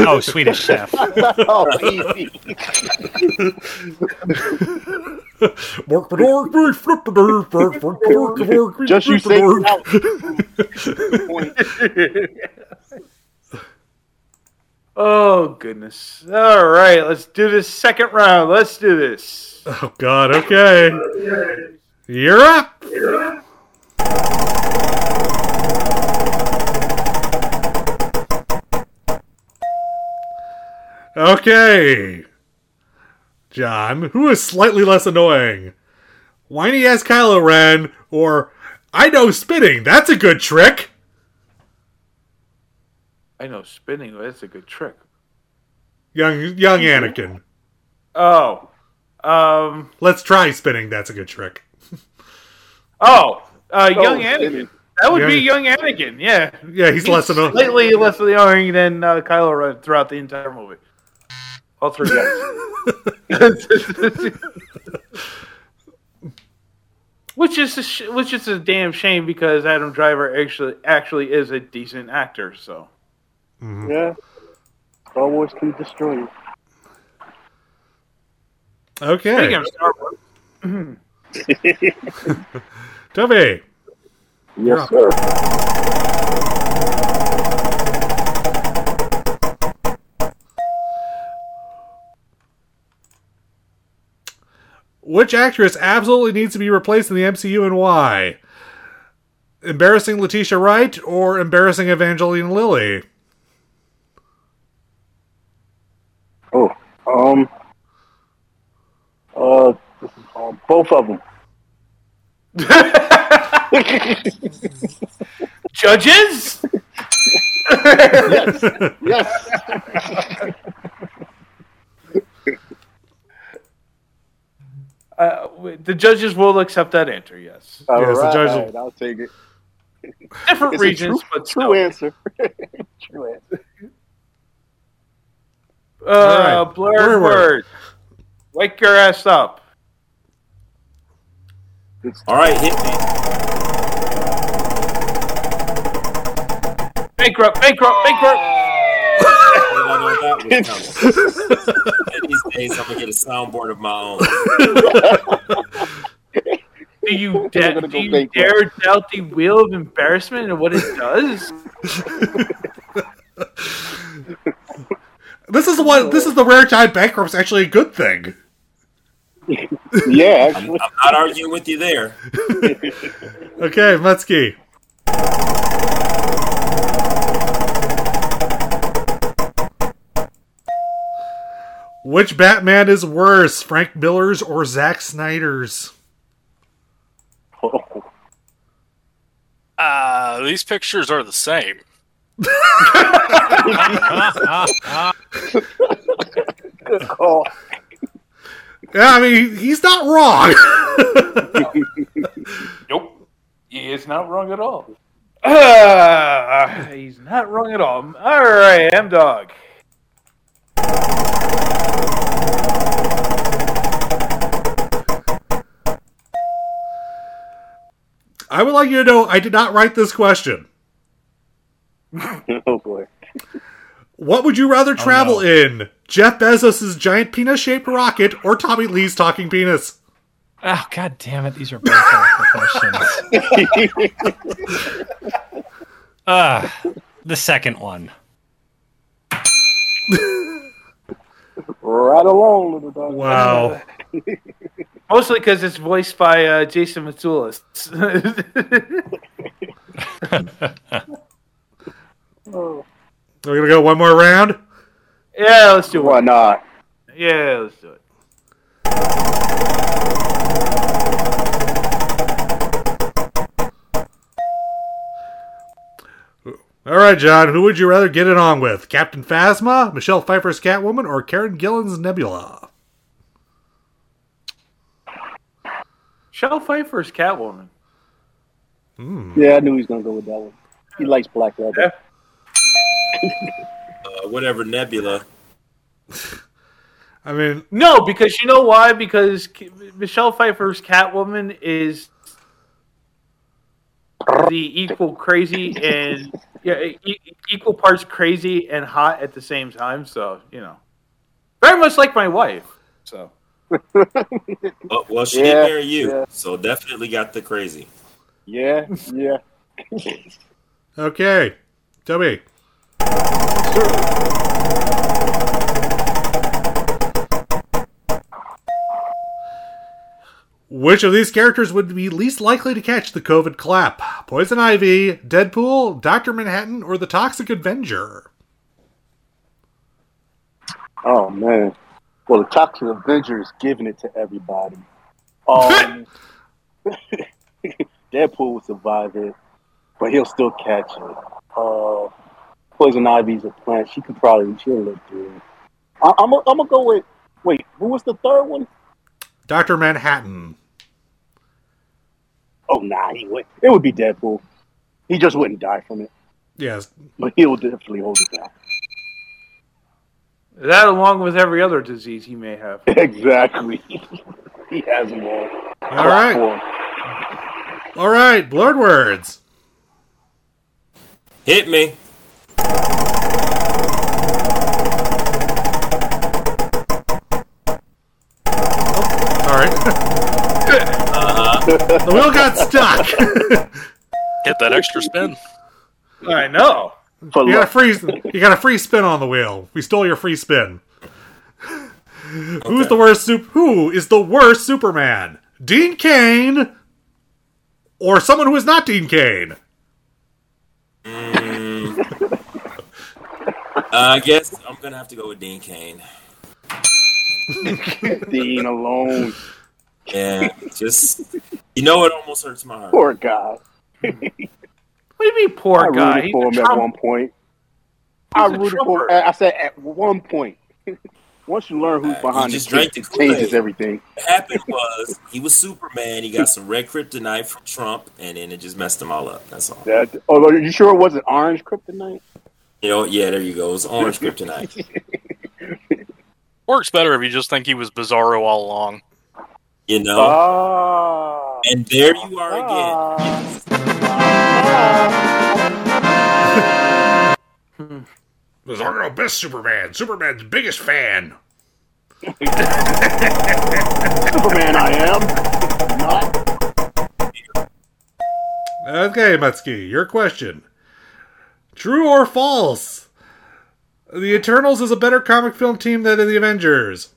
Oh, Swedish Chef. oh, easy. Mork, dork, dork, flipperderp, dork, dork, dork, dork, Just you say flipperderp. it out. Oh goodness! All right, let's do this second round. Let's do this. Oh God, okay. You're up. Okay. John, who is slightly less annoying? Whiny ass Kylo Ren, or I know spinning, that's a good trick. I know spinning. That's a good trick. Young young Anakin. Oh, um, Let's try spinning, that's a good trick. oh, uh, Oh, young spinning. Anakin. That would be Young- young Anakin. Yeah, Yeah, he's less annoying. slightly less annoying than uh, Kylo Ren throughout the entire movie. All three guys. which is a sh- which is a damn shame because Adam Driver actually actually is a decent actor. So Yeah. Star Wars can destroy you. Okay. speaking of Star Wars, Toby. Yes, sir. Which actress absolutely needs to be replaced in the MCU and why? Embarrassing Letitia Wright or embarrassing Evangeline Lilly? Oh, um, uh, this is, um, both of them. judges. Yes, yes. Uh, the judges will accept that answer. Yes, All Yes, the right, judge- all right, I'll take it. different It's a reasons, true, but true still. answer. true answer. Uh, All right, blurred blurred word. word. Wake your ass up. All right, hit me. Bankrupt, bankrupt, bankrupt. I know that was coming. These days, I'm gonna get a soundboard of my own. Do you, We're da- gonna do go you bankrupt. dare doubt the wheel of embarrassment and what it does? This is the one. This is the rare time bankrupt's actually a good thing. Yeah, I'm. I'm not arguing with you there. Okay, Mutsky. Which Batman is worse, Frank Miller's or Zack Snyder's? Uh, these pictures are the same. Good call. Yeah, I mean he's not wrong. Nope. He is not wrong at all. Uh, he's not wrong at all. All right, M Dog. I would like you to know I did not write this question. oh boy. What would you rather travel no. in? Jeff Bezos' giant penis-shaped rocket or Tommy Lee's talking penis? Oh god damn it! These are both questions. Ah, the second one. Right along, little dog. Wow. Mostly because it's voiced by uh, Jason Mantzoukas. Oh, We're gonna go one more round. yeah, let's do why one. not? Yeah, let's do it. All right, John. Who would you rather get it on with? Captain Phasma, Michelle Pfeiffer's Catwoman, or Karen Gillan's Nebula? Shell Pfeiffer's Catwoman. Yeah, I knew he was gonna go with that one. He likes black leather. Uh, whatever Nebula. I mean, No, because you know why? Because Michelle Pfeiffer's Catwoman is the equal crazy and yeah, e- equal parts crazy and hot at the same time. So you know, very much like my wife. So Oh, well, she Yeah, did marry you, yeah. so definitely got the crazy. Yeah, yeah. okay. Toby. Which of these characters would be least likely to catch the COVID clap? Poison Ivy, Deadpool, Dr. Manhattan, or the Toxic Avenger? Oh man. Well, the Toxic Avenger is giving it to everybody. Um, Deadpool will survive it, but he'll still catch it. Uh, Poison Ivy's a plant. She could probably she'll live through it. I, I'm gonna I'm gonna go with. Wait, who was the third one? Dr. Manhattan. Oh nah, he would. It would be Deadpool. He just wouldn't die from it, Yes. but he'll definitely hold it down. that, along with every other disease he may have. exactly. he has them all. All right. All right. Blurred words. Hit me. All right. the wheel got stuck. Get that extra spin. I know. For you got a luck. free. You got a free spin on the wheel. We stole your free spin. Who's the worst? Sup- who is the worst Superman? Dean Cain, or someone who is not Dean Cain? I guess I'm gonna have to go with Dean Cain. Dean alone. Yeah, just you know, it almost hurts my heart. Poor guy. What do you mean, poor I guy? rooted He's for a him at one point. He's I a rooted for. I said at one point. Once you learn who's Uh, behind you the just drank the it changes Kool-Aid. everything. What happened was he was Superman. He got some red kryptonite from Trump, and then it just messed him all up. That's all. That, oh, are you sure it wasn't orange kryptonite? You know, yeah, there you go. It's orange kryptonite. Works better if you just think he was Bizarro all along. You know, Ah. and there you are again. Bizarro, best Superman. Superman's biggest fan. Superman, I am. Not. Okay, Mutsky, your question. True or false? The Eternals is a better comic film team than the Avengers.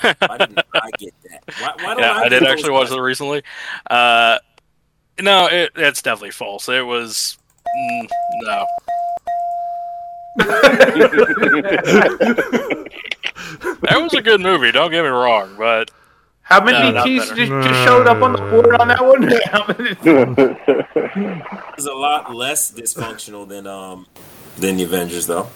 Why didn't I get that? Why, why don't Yeah, I, I did actually those watch it recently. Uh, no, it, it's definitely false. It was mm, no. That was a good movie. Don't get me wrong, but How many No, not T's just, just showed up on the board on that one? How many- It's a lot less dysfunctional than um than the Avengers, though.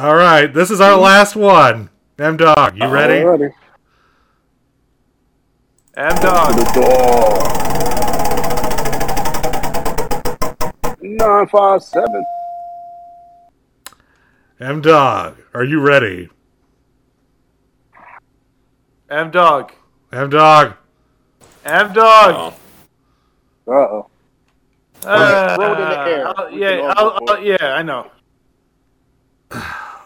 All right, this is our last one. M Dog, you ready? Alrighty. M dog. The door. Nine five seven. M Dog, are you ready? M dog. M Dog. M Dog. Oh, Uh-oh. Uh, Throw in the air. I'll- yeah, I'll, I'll- yeah, I know.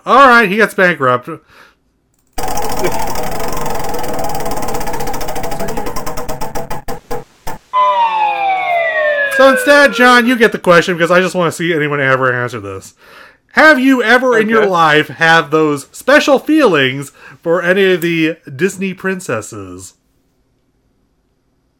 All right, he gets bankrupt. So instead, John, you get the question because I just want to see anyone ever answer this. Have you ever in your life have those special feelings for any of the Disney princesses?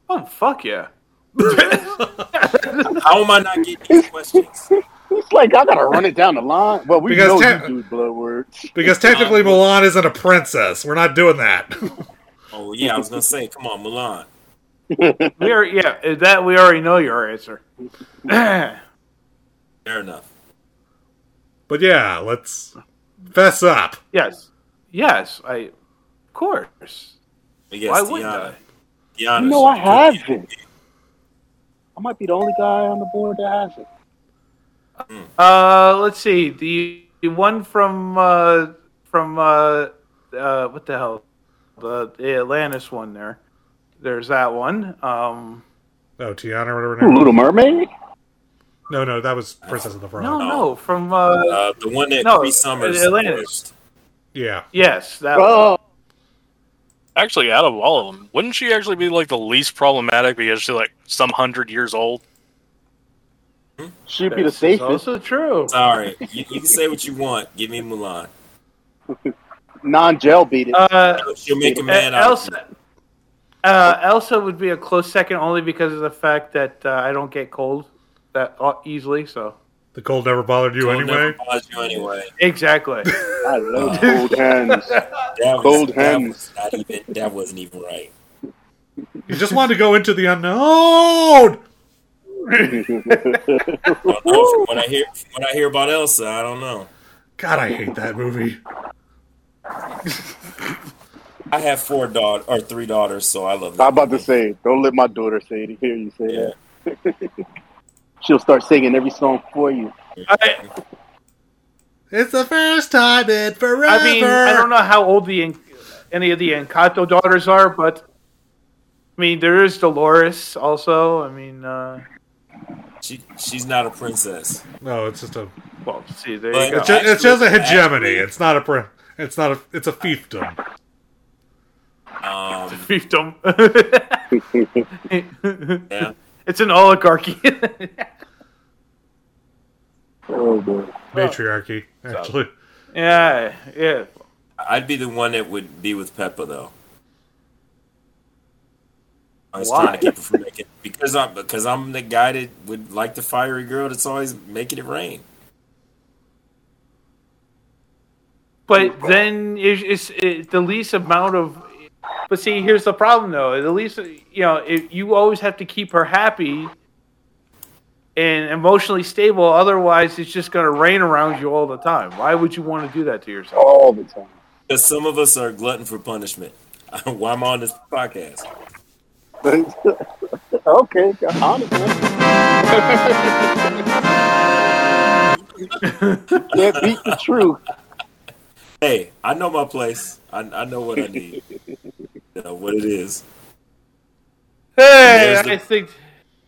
Oh fuck yeah! how am I not getting these questions? It's like I gotta run it down the line. Well, we Because know te- you do blood words. Because technically, Mulan isn't a princess. We're not doing that. Oh yeah, I was gonna say, come on, Mulan. We are yeah that we already know your answer. Fair enough. But yeah, let's fess up. yes, yes, I of course. But yes, Why wouldn't Deanna. I? Deanna You know I should- haven't. I might be the only guy on the board that hasn't. Uh, let's see the, the one from uh from uh uh what the hell the, the Atlantis one there. There's that one. Um, Oh, Tiana, or whatever. her Ooh, name- Little Mermaid. No, no, that was Princess of the Frog. no, no, from uh Uh, the one that No, Cree Summers Atlantis. voiced. Yeah. yes that one. Oh, Actually, out of all of them, wouldn't she actually be like the least problematic because she's like some hundred years old? she'd be the This is safest. also true. Sorry, you, you can say what you want. Give me Mulan. Non-gel beat it. Uh, She'll make a Uh, man out. of Elsa, uh, Elsa would be a close second only because of the fact that uh, I don't get cold that uh, easily. So The cold never bothered you It'll anyway. never bother you anyway. exactly. I love cold hands. That was, Cold that hands. was not even. That wasn't even right. You just wanted to go into the unknown. Well, no, from what I hear, from what I hear about Elsa, I don't know. God, I hate that movie. I have four daughters or three daughters, so I love. I'm That about to movie. say, don't let my daughter say it. Hear you say Yeah. that. She'll start singing every song for you. I, It's the first time in forever. I mean, I don't know how old the any of the Encanto daughters are, but I mean, there is Dolores also. I mean, uh, She, she's not a princess. No, it's just a. well, see, there But- you go. It's just, it's just a hegemony. actually- It's not a. Pre, it's not a. It's a fiefdom. Um, Fiefdom. yeah. it's an oligarchy. Oh boy. Matriarchy, oh. actually. yeah, yeah. I'd be the one that would be with Peppa though. I was Why? trying to keep her from making because I'm because I'm the guy that would like the fiery girl that's always making it rain. But then it's, it's it, the least amount of. But see, here's the problem, though. The least, you know, if you always have to keep her happy and emotionally stable. Otherwise, it's just going to rain around you all the time. Why would you want to do that to yourself? All the time. Because some of us are glutton for punishment. Why am I'm on this podcast. okay, honestly. Can't beat the truth. Hey, I know my place. I, I know what I need. you know what it is. Hey, the- I think,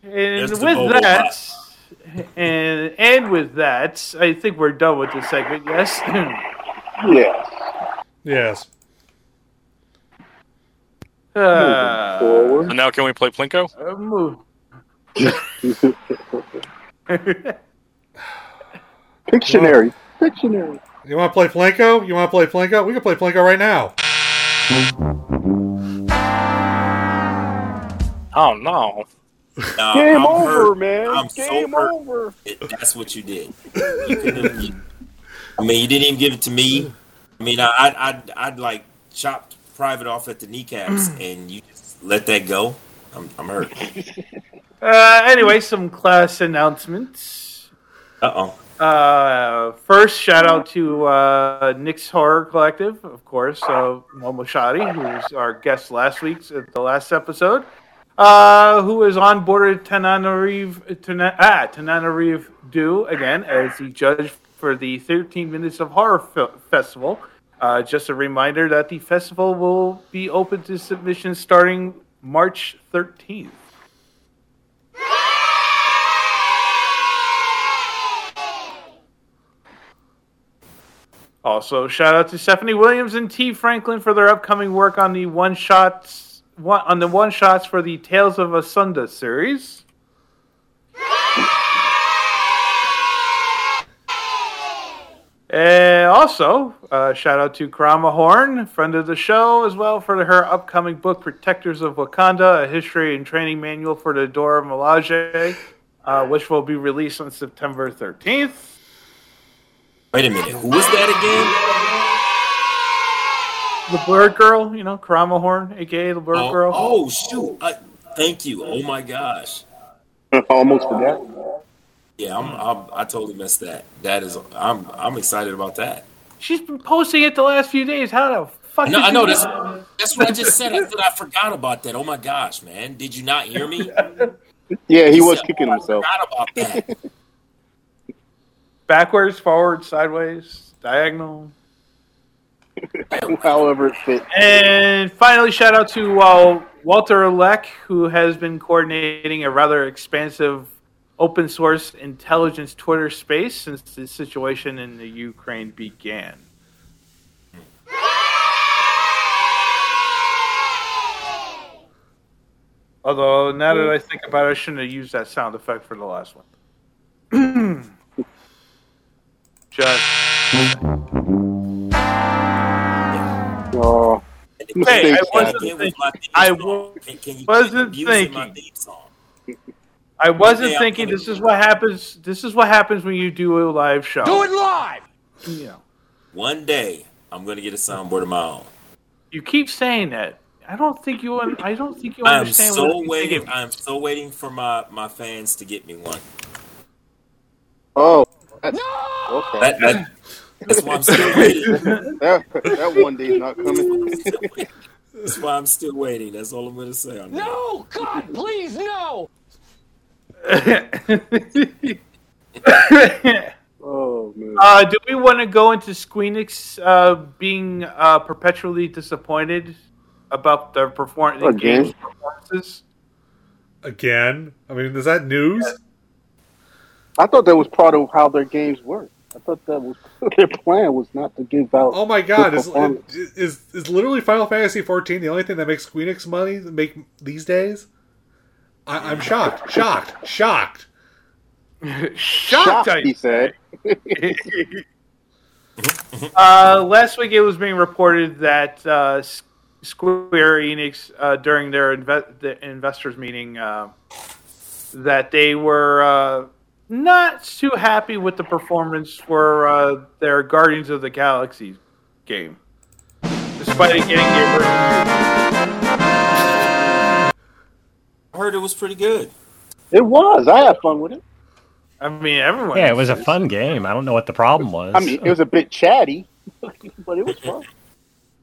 and there's the with Bobo that, and and with that, I think we're done with this segment. Yes. Yes. Yes. Uh, Forward. So now can we play Plinko? uh, move. Pictionary. Pictionary. You want to play Flanko? You want to play Flanko? We can play Flanko right now. Oh no! Nah, Game I'm over, hurt. man. I'm so Game hurt. over. It, that's what you did. You couldn't have, you- I mean, you didn't even give it to me. I mean, I, I'd, I'd, I'd like chopped Private off at the kneecaps, and you just let that go. I'm, I'm hurt. Uh, anyway, some class announcements. Uh oh. Uh, first, shout out to uh, Nyx Horror Collective, of course, uh, Momo Shadi, who was our guest last week's at the last episode, uh, who is on board Tananarive, Tana, ah, Tananarive Due again as the judge for the 13 Minutes of Horror Fe- Festival Uh, just a reminder that the festival will be open to submissions starting March 13th. Also, shout out to Stephanie Williams and T. Franklin for their upcoming work on the one shots one, on the one shots for the Tales of Asunda series. Also, uh, shout out to Karama Horne, friend of the show, as well, for her upcoming book, Protectors of Wakanda, a history and training manual for the Dora Milaje, uh, which will be released on September 13th. Wait a minute, who was that The Blerd Gurl, you know, Karama Horne, aka the Bird? Oh, Girl. oh, shoot! I, thank you. Oh my gosh. Almost forgot. Yeah, I'm, I'm. I totally missed that. That is. I'm. I'm excited about that. She's been posting it the last few days. How the fuck? No, did I know you- that's. That's what I just said. I thought I forgot about that. Oh my gosh, man! Did you not hear me? Yeah, he was said, kicking "Oh, I himself. forgot about that. Backwards, forward, sideways, diagonal. However it fit. And finally, shout out to uh, Walter Leck, who has been coordinating a rather expansive open source intelligence Twitter space since the situation in the Ukraine began. Although, now that I think about it, I shouldn't have used that sound effect for the last one. Just. Oh, Hey, I wasn't happen. Again with my theme I song. wa- Can, can you wasn't keep using my thinking. I wasn't thinking this is what happens. This is what happens when you do a live show. Do it live! You know, One day, I'm gonna get a soundboard of my own. you keep saying that. I don't think you. un- I don't think you understand. I'm understand so what I'm waiting. thinking. I'm so waiting for my my fans to get me one. Oh, that's, okay. That, that, that's why I'm still waiting. that, that one day's not coming. That's why I'm still waiting. That's all I'm gonna say on that. No! God, please, no! Oh man. uh, do we want to go into Squeenix uh, being uh, perpetually disappointed about their perform- the Again? game's performances? Again, I mean, is that news? I thought that was part of how their games work. I thought that was their plan was not to give out. Oh my god, is, is is literally Final Fantasy XIV the only thing that makes Squeenix money make these days? I, I'm shocked, shocked, shocked. Shocked, I he said. Uh, last week, it was being reported that uh, Square Enix, uh, during their inve- the investors meeting, uh, that they were uh, not too happy with the performance for uh, their Guardians of the Galaxy game, despite it getting I heard it was pretty good. It was. I had fun with it. I mean, everyone. Yeah, it was a fun game. I don't know what the problem was. I mean, it was a bit chatty, but it was fun.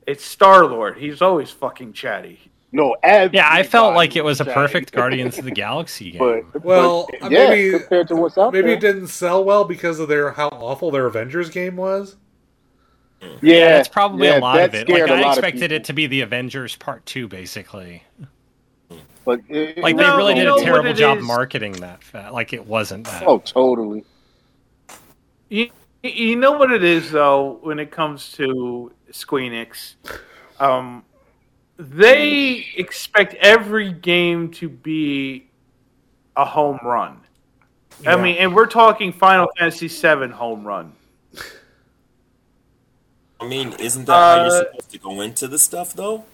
It's Star Lord. He's always fucking chatty. No, everybody yeah, I felt like it was a perfect Guardians of the Galaxy game. But Well, but, yeah, maybe- compared to what's out Maybe there, it didn't sell well because of their how awful their Avengers game was. yeah, That's probably yeah, a lot of it. Like I expected it to be the Avengers Part Two, basically. But it, Like it they No, really did a terrible job is? marketing that. Fa- like it wasn't that. Oh, totally. You, you know what it is though when it comes to Squeenix, um, they expect every game to be a home run. I mean, and we're talking Final Fantasy VII home run. I mean, isn't that how Uh, you're supposed to go into the stuff, though?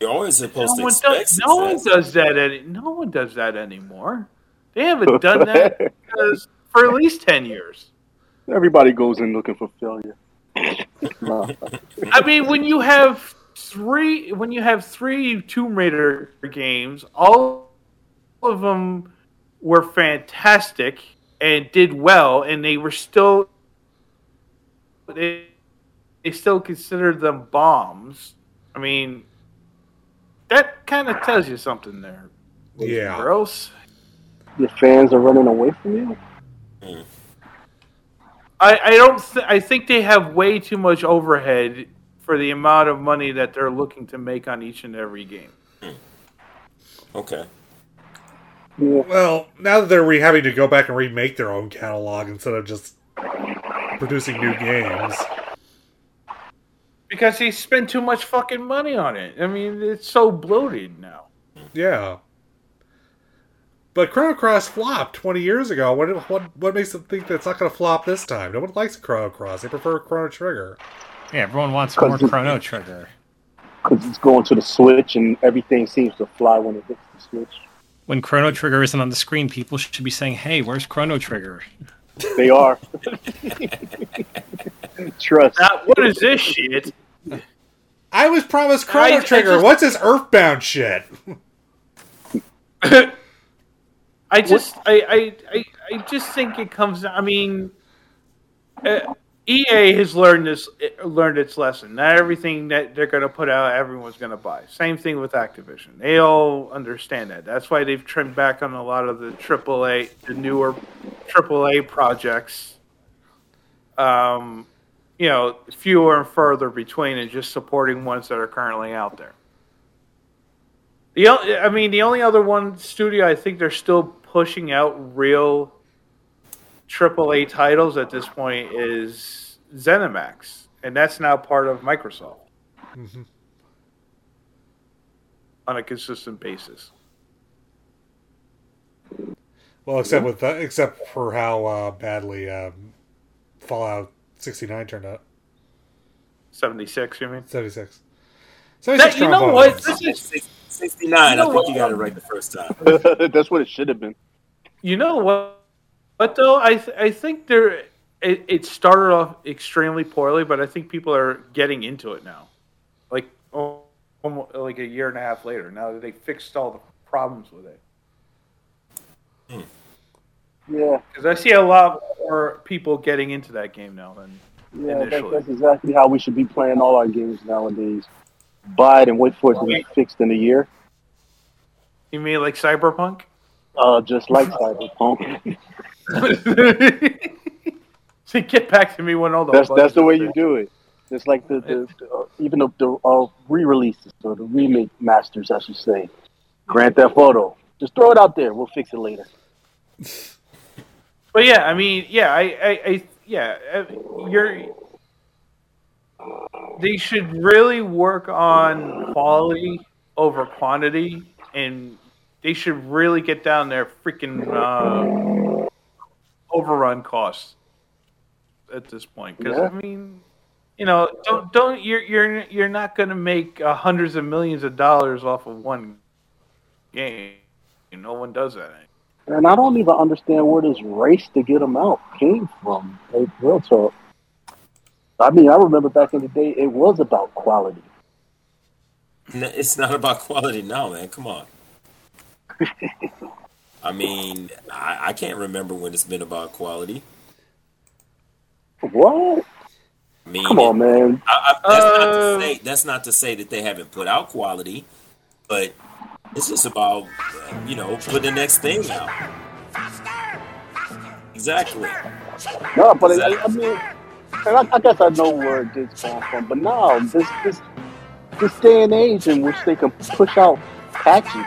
You're always supposed No to expect does, no one does that. Any, no one does that anymore. They haven't done that because, for at least ten years. Everybody goes in looking for failure. I mean, when you have three, when you have three Tomb Raider games, all of them were fantastic and did well, and they were still they, they still considered them bombs. I mean, that kind of tells you something there, Yeah. girls. Your fans are running away from you. Hmm. I, I don't. Th- I think they have way too much overhead for the amount of money that they're looking to make on each and every game. Hmm. Okay. Well, now that they're re- having to go back and remake their own catalog instead of just producing new games. Because they spent too much fucking money on it. I mean, it's so bloated now. Yeah. But Chrono Cross flopped 20 years ago. What what what makes them think that it's not going to flop this time? No one likes Chrono Cross. They prefer Chrono Trigger. Yeah, everyone wants more it- Chrono Trigger. Because it's going to the Switch and everything seems to fly when it hits the Switch. When Chrono Trigger isn't on the screen, people should be saying, "Hey, where's Chrono Trigger?" They are. Trust. Now, what is this shit? I was promised Chrono I- I Trigger. just- What's this Earthbound shit? I just, I, I, I, I just think it comes. I mean, uh, EA has learned this, learned its lesson. Not everything that they're going to put out, everyone's going to buy. Same thing with Activision. They all understand that. That's why they've trimmed back on a lot of the AAA, the newer AAA projects. Um, you know, fewer and further between, and just supporting ones that are currently out there. The I mean, the only other one studio I think they're still pushing out real AAA titles at this point is ZeniMax, and that's now part of Microsoft on a consistent basis. Well, except with that, except for how uh, badly um, Fallout 69 turned out. Seventy six, you mean? 76. That, 76 you know strong what? This is, 69. You know I think what? you got it right the first time. That's what it should have been. you know what? But though I, th- I think there, it, it started off extremely poorly, but I think people are getting into it now. Like, oh, almo- like a year and a half later, now that they fixed all the problems with it. Yeah, Because I see a lot more people getting into that game now than yeah, that's, initially. that's exactly how we should be playing all our games nowadays. Buy it and wait for it to be fixed in a year. You mean like Cyberpunk? Uh, just like Cyberpunk. so get back to me when all the That's that's the way you do it. It's like the, the, the uh, even the, the uh, re-releases or the remake masters, I should say. Grant that photo. Just throw it out there. We'll fix it later. But yeah, I mean, yeah, I, I, I yeah, uh, you're. They should really work on quality over quantity, and they should really get down their freaking uh, overrun costs at this point. Because Yeah. I mean, you know, don't don't you're you're you're not going to make uh, hundreds of millions of dollars off of one game. No one does that. And I don't even understand where this race to get them out came from. Like, real talk. I mean, I remember back in the day, it was about quality. N- It's not about quality now, man. Come on. I mean, I, I can't remember when it's been about quality. What? I mean, Come on, man. I, I, that's, not Uh, to say, that's not to say that they haven't put out quality, but it's just about, uh, you know, put the next thing out. Exactly. No, but I, I mean, and I, I guess I know where this comes from. But now, this this this day and age in which they can push out patches,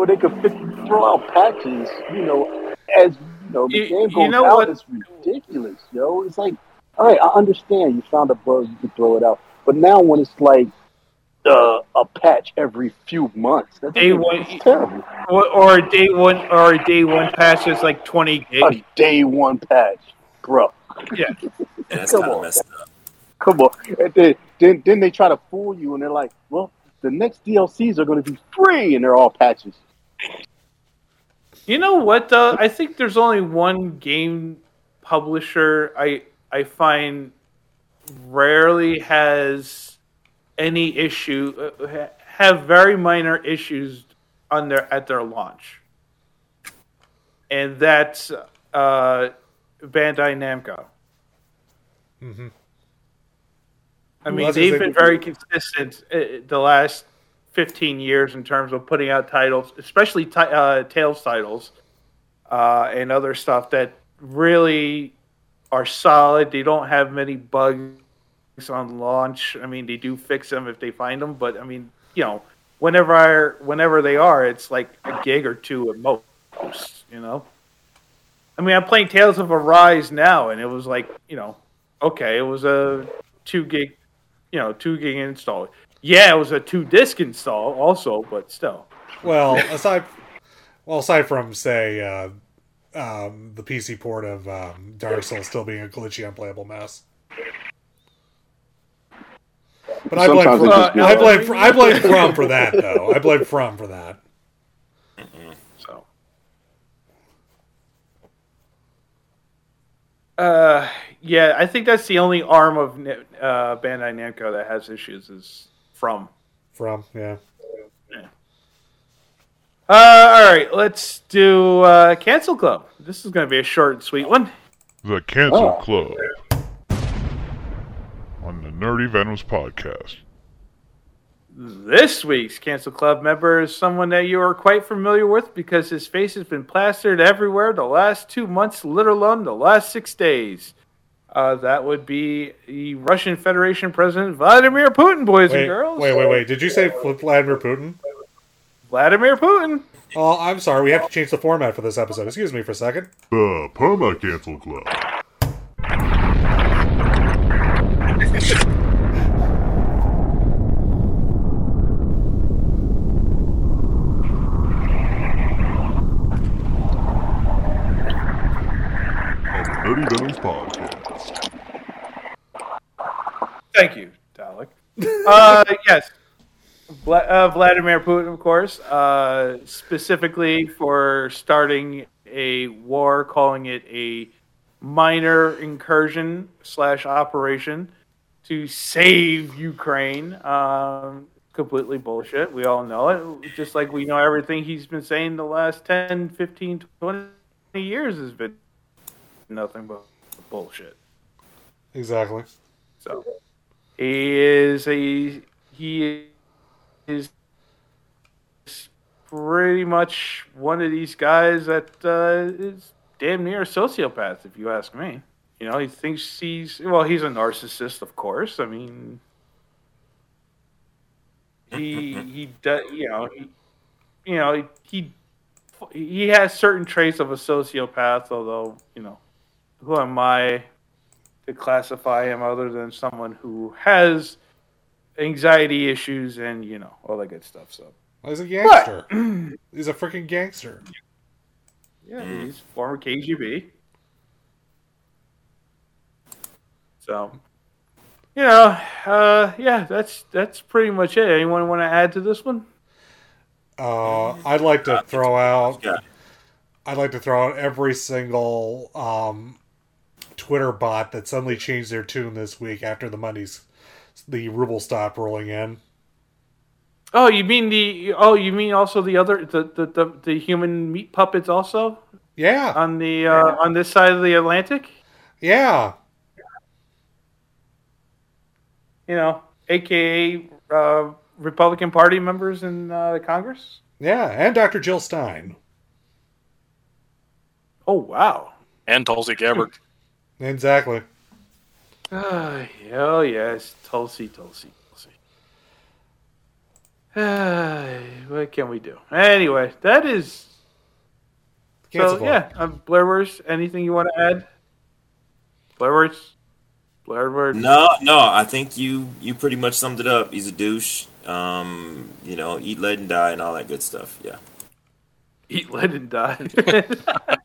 or they could fit, throw out patches, you know, as you know, the You- game you goes know out. what- It's ridiculous, yo. It's like, all right, I understand you found a bug, you can throw it out, but now when it's like uh, a patch every few months, that's Day one- terrible. Or, or a day one, or a day one patch is like twenty gig. A day one patch, bro. Yeah, Yeah, that's Come kind of on. messed up. Come on. And then, then, then they try to fool you, and they're like, well, the next DLCs are going to be free, and they're all patches. You know what though? I think there's only one game publisher I I find rarely has any issue uh, have very minor issues on their at their launch, and that's uh, Bandai Namco. Mm-hmm. I mean, that's they've been very consistent uh, the last 15 years in terms of putting out titles, especially ti- uh, Tales titles uh, and other stuff that really are solid. They don't have many bugs on launch. I mean, they do fix them if they find them, but I mean, you know, whenever I, whenever they are, it's like a gig or two at most. You know. I mean, I'm playing Tales of Arise now, and it was like, you know, okay, it was a two gig, you know, two gig install. Yeah, it was a two disc install also, but still. Well, aside, well, aside from say uh, um, the PC port of um, Dark Souls still being a glitchy, unplayable mess. But I blame, Sometimes it just I be- blame, I blame From for that though. I blame From for that. So. Uh, yeah, I think that's the only arm of uh, Bandai Namco that has issues is from. From yeah. Uh, all right, let's do uh, Cancel Club. This is going to be a short and sweet one. The Cancel Oh. Club on the Nerdy Venoms podcast. This week's Cancel Club member is someone that you are quite familiar with because his face has been plastered everywhere the last two months, let alone the last six days. Uh, that would be the Russian Federation President Vladimir Putin, boys Wait, and girls. wait, wait, wait. Did you say Vladimir Putin? Vladimir Putin. Oh, I'm sorry. We have to change the format for this episode. Excuse me for a second. The Perma Cancel Club. Nerdy Venoms podcast. Thank you, Dalek. uh, yes, Vla- uh, Vladimir Putin, of course, uh, specifically for starting a war, calling it a minor incursion slash operation to save Ukraine. Um, completely bullshit. We all know it. Just like we know everything he's been saying the last 10, 15, 20 years has been nothing but bullshit. Exactly. So he is a he is pretty much one of these guys that uh, is damn near a sociopath, if you ask me. You know, he thinks he's well, he's a narcissist, of course. I mean, he he does, you know, he, you know, he he has certain traits of a sociopath, although you know, who am I to classify him other than someone who has anxiety issues and you know all that good stuff. So He's a gangster. He's a freaking gangster. yeah, he's former KGB. So you know, uh, yeah, that's that's pretty much it. Anyone want to add to this one? Uh, I'd like to throw out. I'd like to throw out every single um, Twitter bot that suddenly changed their tune this week after the money's the ruble stopped rolling in. Oh, you mean the? Oh, you mean also the other the the, the, the human meat puppets also Yeah, on the uh, on this side of the Atlantic? yeah. You know, aka uh, Republican Party members in uh, Congress. Yeah, and Dr. Jill Stein. Oh wow! And Tulsi Gabbard. Exactly. Ah, hell yes, Tulsi, Tulsi, Tulsi. Ah, what can we do? Anyway, that is. Cancel so Club. yeah, um, Blair Wars. Anything you want to add? Blair Wars. Blair Wars. No, no, I think you you pretty much summed it up. He's a douche. Um, you know, eat, lead and die, and all that good stuff. Yeah. Eat lead and die.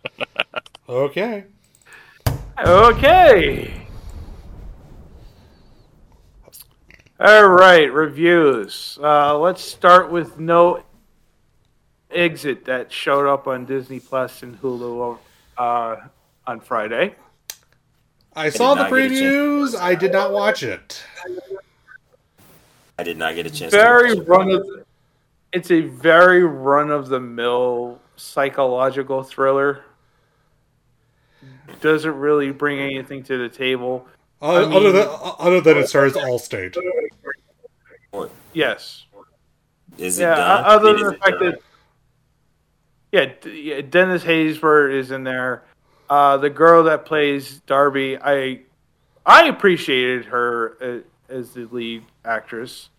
Okay. Okay. All right, reviews. Uh, let's start with No Exit that showed up on Disney Plus and Hulu uh, on Friday. I saw the not get a chance. previews. I did not watch it. I did not get a chance. Very to watch it. run of. It's a very run of the mill psychological thriller. Doesn't really bring anything to the table. Uh, I other than other than it stars Allstate. Yes. Is it Yeah. done? o- Other Is than the fact done? that. Yeah, yeah, Dennis Haysbert is in there. Uh, the girl that plays Darby, I I appreciated her uh, as the lead actress,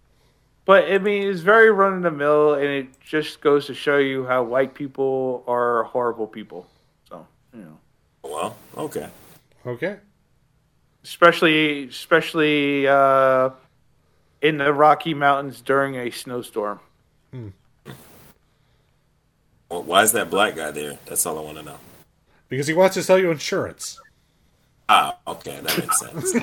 but I mean it's very run of the mill, and it just goes to show you how white people are horrible people. So you know, Well, okay. Okay. especially especially uh, in the Rocky Mountains during a snowstorm. Well, why is that black guy there? That's all I want to know. Because he wants to sell you insurance. Ah, okay, that makes sense.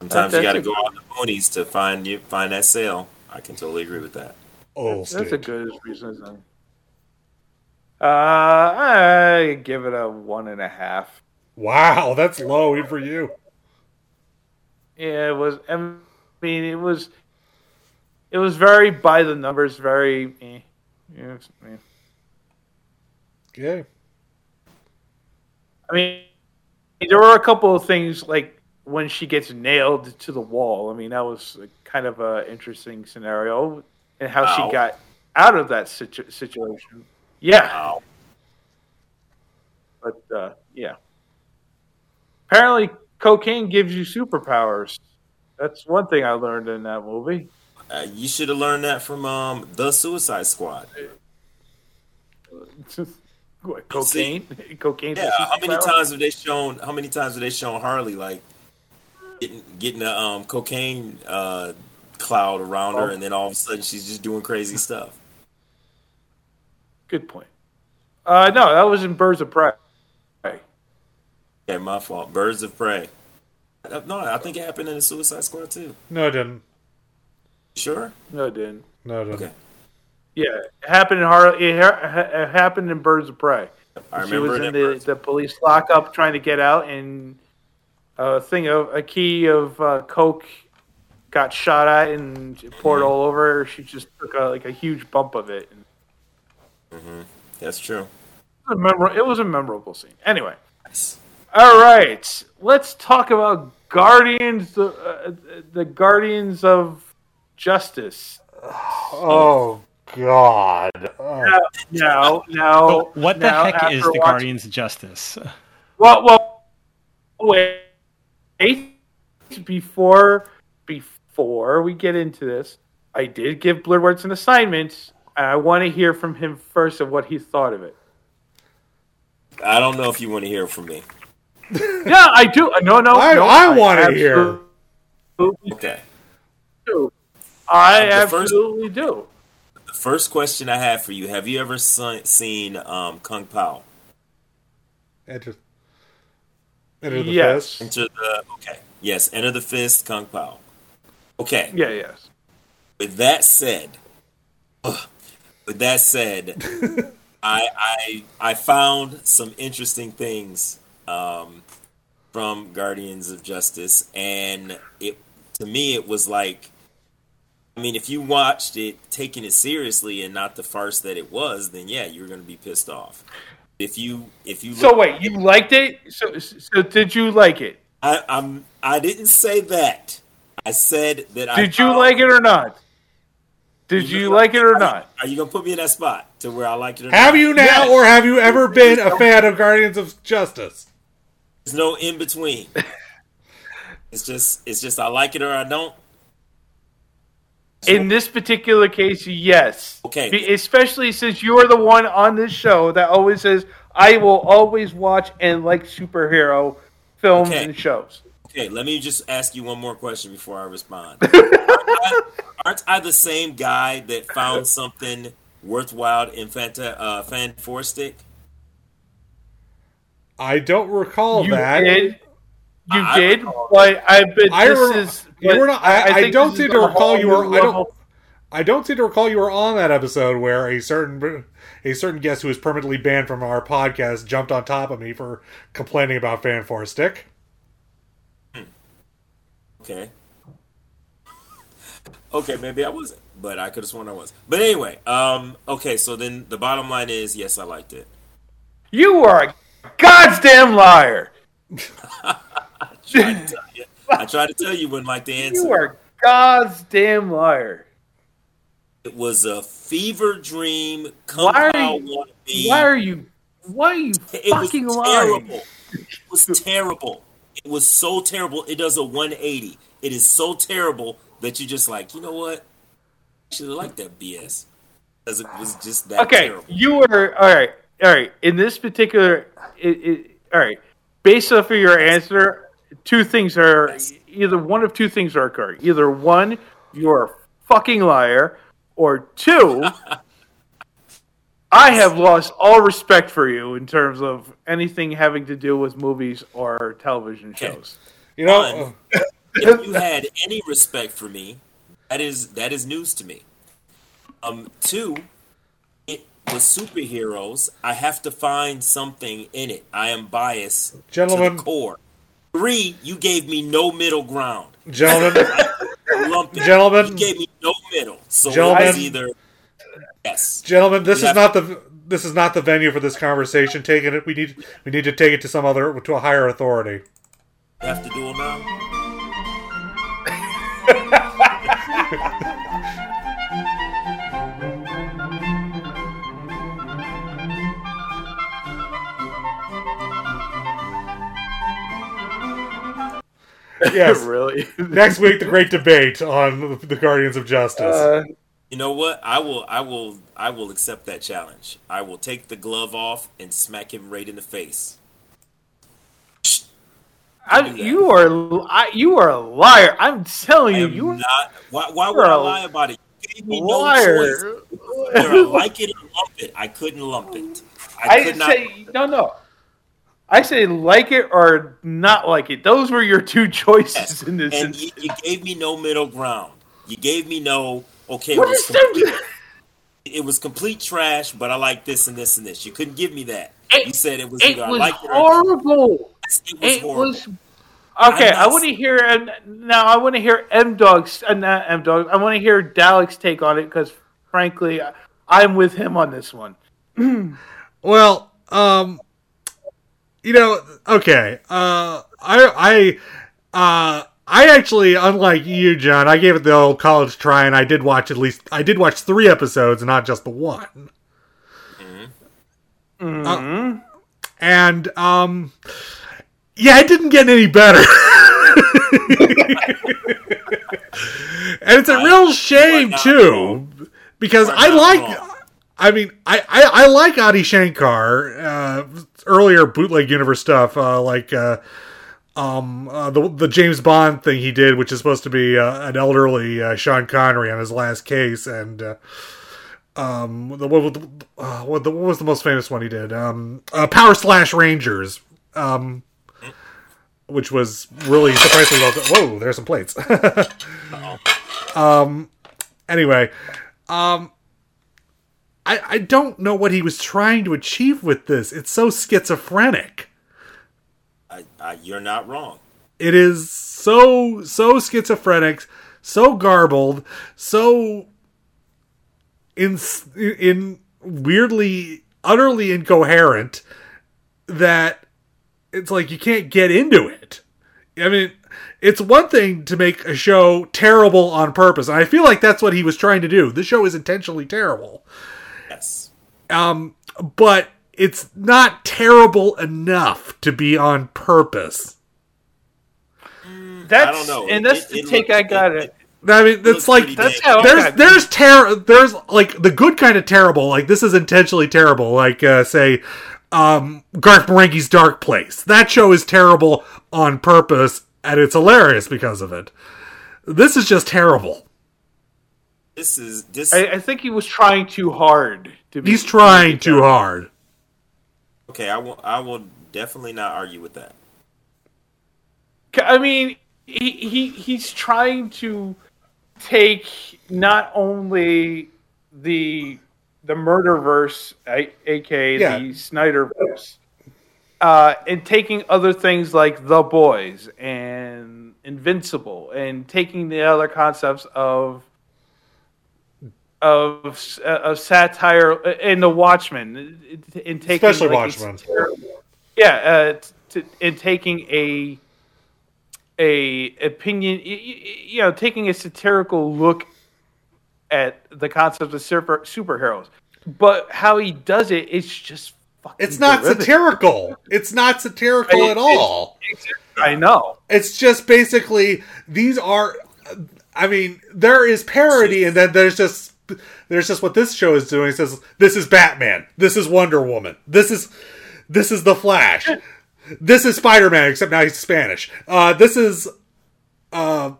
Sometimes you That's got to a- go out in the boonies to find you find that sale. I can totally agree with that. Oh, That's a good reason. Then. Uh, I give it a one and a half. Wow, that's low even for you. Yeah, it was. I mean, it was. It was very by the numbers, very. Eh. Yeah, it's- eh. Okay. I mean, there were a couple of things like when she gets nailed to the wall. I mean, that was kind of a interesting scenario, and how Ow. she got out of that situ- situation. Yeah, Wow. but uh, yeah. Apparently, cocaine gives you superpowers. That's one thing I learned in that movie. Uh, you should have learned that from um, the Suicide Squad. what, cocaine? Cocaine's a Yeah, how many superpower? times have they shown? How many times have they shown Harley like getting getting a um, cocaine uh, cloud around her, Oh. and then all of a sudden she's just doing crazy stuff? Good point. Uh, no, that was in Birds of Prey. Okay, my fault. Birds of Prey. Uh, No, I think it happened in the Suicide Squad too. No, it didn't. Sure. No, it didn't. No, it didn't. Okay. Yeah, it happened in Har- it, ha- ha- it happened in Birds of Prey. I she remember was it in in the, the police lockup trying to get out, and a thing of a key of uh, coke got shot at and it poured all over her. She just took a, like a huge bump of it. And That's true. it, was a memor- it was a memorable scene. Anyway, all right, let's talk about Guardians, the, uh, the Guardians of Justice. Oh God. Oh. Now, now, So what the heck is the watching- Guardians of Justice? Well, well, wait. Before before we get into this, I did give Blurred Words an assignment, and I want to hear from him first of what he thought of it. I don't know if you want to hear from me. Yeah, I do. No, no, I- no, I wanna hear. Okay. do. I The first- absolutely do. The first question I have for you: Have you ever se- seen um, Kung Pao? Enter, enter the Yes. fist. Enter the okay. Yes, Enter the Fist, Kung Pao. Okay. Yeah, yes. With that said, ugh, with that said, I I I found some interesting things um, from Guardians of Justice, and it to me it was like, I mean, if you watched it taking it seriously and not the farce that it was, then yeah, you're going to be pissed off. If you if you So wait, you liked it? So, so did you like it? I, I'm I didn't say that. I said that I Did you like it or not? Did you like it or not? Are you gonna put me in that spot to where I like it or not? Have not? you now, Yes. or have you ever been a fan of Guardians of Justice? There's no in between. it's just it's just I like it or I don't. In this particular case, yes. Okay. Be- especially since you're the one on this show that always says, I will always watch and like superhero films Okay. and shows. Okay, let me just ask you one more question before I respond. aren't, I, aren't I the same guy that found something worthwhile in Fanta, uh, Fan Four Stick? I don't recall you that. did. You I- I did, but I bet I this re- is. you were not- I- I think don't seem to recall you were- I don't- I don't seem to recall you were on that episode where a certain a certain guest who was permanently banned from our podcast jumped on top of me for complaining about Fan Four Stick. Okay. Okay, maybe I wasn't, but I could have sworn I was. But anyway, um, okay, so then the bottom line is yes, I liked it. You are a goddamn liar. Tried to tell you- I tried to tell you wouldn't like the answer. You are a goddamn liar. It was a fever dream. Come Why are you-. Why are you? Why are you It was fucking lying? terrible. It was terrible. It was so terrible. It does a 180. It is so terrible that you just like, you know what? I should have liked that BS. Because it was just that Okay, terrible. you were all right. All right. In this particular, it, it, all right. Based off of your answer, two things are either one of two things are occurring. Either one, you're a fucking liar, or two, I have lost all respect for you in terms of anything having to do with movies or television Okay. shows. You know, One. if you had any respect for me, that is that is news to me. Um, two, it was superheroes. I have to find something in it. I am biased to Gentlemen. the core. Three, you gave me no middle ground. gentlemen, Gentlemen. you gave me no middle. So it Gentlemen. was either yes. gentlemen, this You is not the this is not the venue for this conversation. Taking it, we need we need to take it to some other to a higher authority. You have to do it now. Yes. really? Next week, the great debate on the Guardians of Justice. Uh, You know what? I will. I will. I will accept that challenge. I will take the glove off and smack him right in the face. I, you are I, you are a liar. I'm telling you, you are not. Why, why would I lie about it? You gave me a no liar. choice. Like it or lump it. I couldn't lump it. I, I could not. say no, no. I say like it or not like it. Those were your two choices Yes. in this. And you, you gave me no middle ground. You gave me no. Okay, it was, complete, it was complete trash, but I like this and this and this. You couldn't give me that. It- you said it was It either I was like it or horrible. it was It horrible. was okay. I'm I want to hear and now. I want to hear M Dog's uh, not M Dog. I want to hear Dalek's take on it because, frankly, I- I'm with him on this one. Well, um, you know, okay. Uh, I, I, uh, I actually, unlike you, John, I gave it the old college try, and I did watch at least, I did watch three episodes, not just the one. Uh, and, um, yeah, it didn't get any better. and it's a real shame too, because I like. I mean, I, I, I like Adi Shankar, uh, earlier bootleg universe stuff, uh, like uh, um, uh, the the James Bond thing he did, which is supposed to be uh, an elderly uh, Sean Connery on his last case, and uh, um, the, what, uh, what, the, what was the most famous one he did? Um, uh, Power Slash Rangers, um, which was really surprisingly well. Whoa, there's some plates. um, anyway, um. I, I don't know what he was trying to achieve with this. It's so schizophrenic. I, I, you're not wrong. It is so so schizophrenic, so garbled, so in in weirdly utterly incoherent that it's like you can't get into it. I mean, it's one thing to make a show terrible on purpose, and I feel like that's what he was trying to do. The show is intentionally terrible. Yes. Um, but it's not terrible enough to be on purpose. That's I don't know. and that's It- the it take looked- I got it- it. I mean, it's like pretty That's dang how there's okay. there's terror. There's like the good kind of terrible. Like this is intentionally terrible. Like uh, say, um, Garth Marenghi's Dark Place. That show is terrible on purpose, and it's hilarious because of it. This is just terrible. This is this. I, I think he was trying too hard to be. He's trying too hard. Okay, I will. I will definitely not argue with that. I mean, he, he he's trying to take not only the the murderverse, a- aka Yeah. the Snyderverse, uh, and taking other things like The Boys and Invincible, and taking the other concepts of of uh, of satire uh, in The Watchmen, uh, in taking Especially like, Watchmen. yeah, uh, t- and taking a a opinion, y- y- you know, taking a satirical look at the concept of super superheroes, but how he does it, it's just fucking. It's not terrific. satirical. It's not satirical It- at all. I know. It's just basically these are. I mean, there is parody, and then there's just there's just what this show is doing. It says this is Batman, this is Wonder Woman, this is this is the Flash, this is Spider Man, except now he's Spanish. Uh, this is uh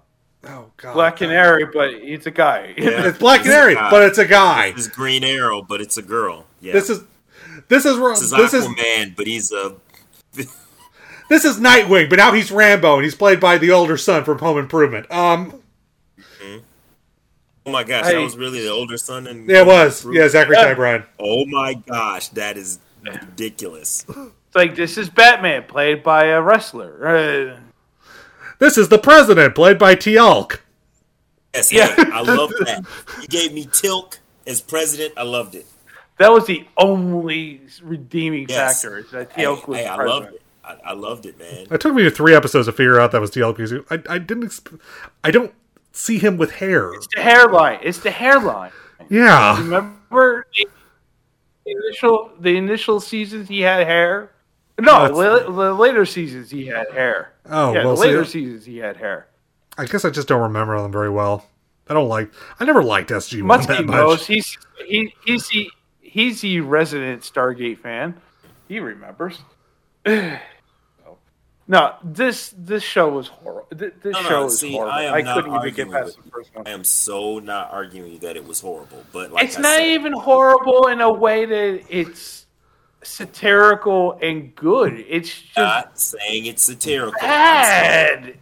oh god, Black Canary, but he's a guy. Yeah. It's Black Canary, but it's a guy. This is Green Arrow, but it's a girl. Yeah. This is this is This is this is Aquaman, but he's a. this is Nightwing, but now he's Rambo, and he's played by the older son from Home Improvement. Um, Oh my gosh, Hey. that was really the older son. And yeah, it was yeah, Zachary Yeah. Ty Bryan. Oh my gosh, that is ridiculous. It's like this is Batman played by a wrestler. Uh, This is the president, played by Teal'c. Yes, Yeah. hey, I love that. You gave me Teal'c as president. I loved it. that was the only redeeming Yes. factor. Is that Hey, Teal'c was hey, I loved it. I, I loved it, man. It took me three episodes to figure out that was Teal'c because I, I didn't. Exp- I don't see him with hair. It's the hairline. It's the hairline. Yeah, Remember the initial the initial seasons he had hair. No, the, the later seasons he had hair. Oh, yeah, well, the later seasons he had hair. I guess I just don't remember them very well. I don't like. I never liked SG One that much. knows he's he, he's the he's the resident Stargate fan. He remembers. no, this this show was horrible. This No, no, show see, horrible. I I, couldn't even get past the first one. I am so not arguing that it was horrible, but like it's I not said, even horrible in a way that it's satirical and good. It's just not saying it's satirical. Bad.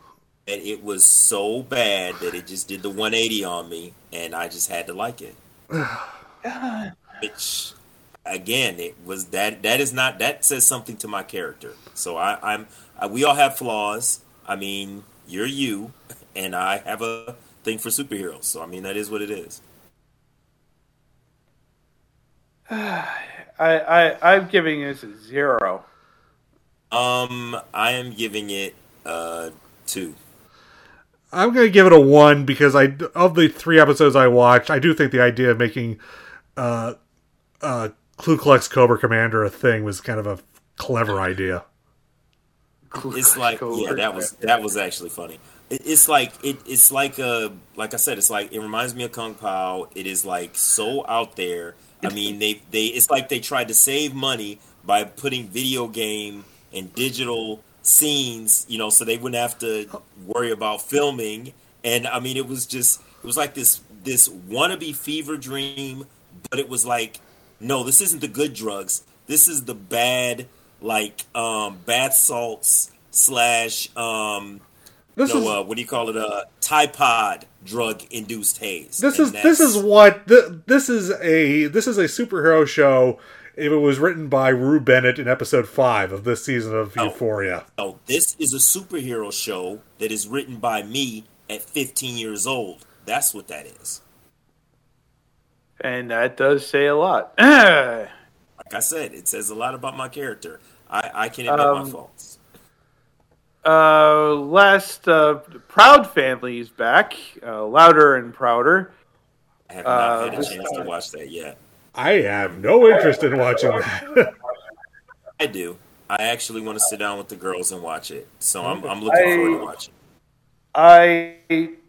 that it was so bad that it just did the 180 on me, and I just had to like it. God. Which, again, it was that. That is not. That says something to my character. So I, I'm. I, we all have flaws. I mean, you're you, and I have a thing for superheroes. So I mean, that is what it is. I, I I'm giving this a zero. Um, I am giving it uh two. I'm gonna give it a one because I of the three episodes I watched, I do think the idea of making uh, uh, Ku Klux Cobra Commander a thing was kind of a clever idea. It's like yeah that was that was actually funny. It, it's like it, it's like uh like i said it's like it reminds me of kung pao. It is like so out there. I mean they they it's like they tried to save money by putting video game and digital scenes you know so they wouldn't have to worry about filming. And i mean it was just it was like this this wannabe fever dream but it was like no this isn't the good drugs. This is the bad like um bath salts slash um This no, is uh, what do you call it uh Tide Pod drug induced haze this And is this is what th- this is a this is a superhero show. If it was written by Rue Bennett in episode five of this season of Oh. Euphoria, oh, this is a superhero show that is written by me at 15 years old that's what that is and that does say a lot. like I said it says a lot about my character. I I can admit my Um, faults. Uh, last uh, Proud Family is back, uh, louder and prouder. I have not uh, had a chance to watch that yet. I have no interest in watching that. I do. I actually want to sit down with the girls and watch it. So I'm I'm looking I- forward to watching I,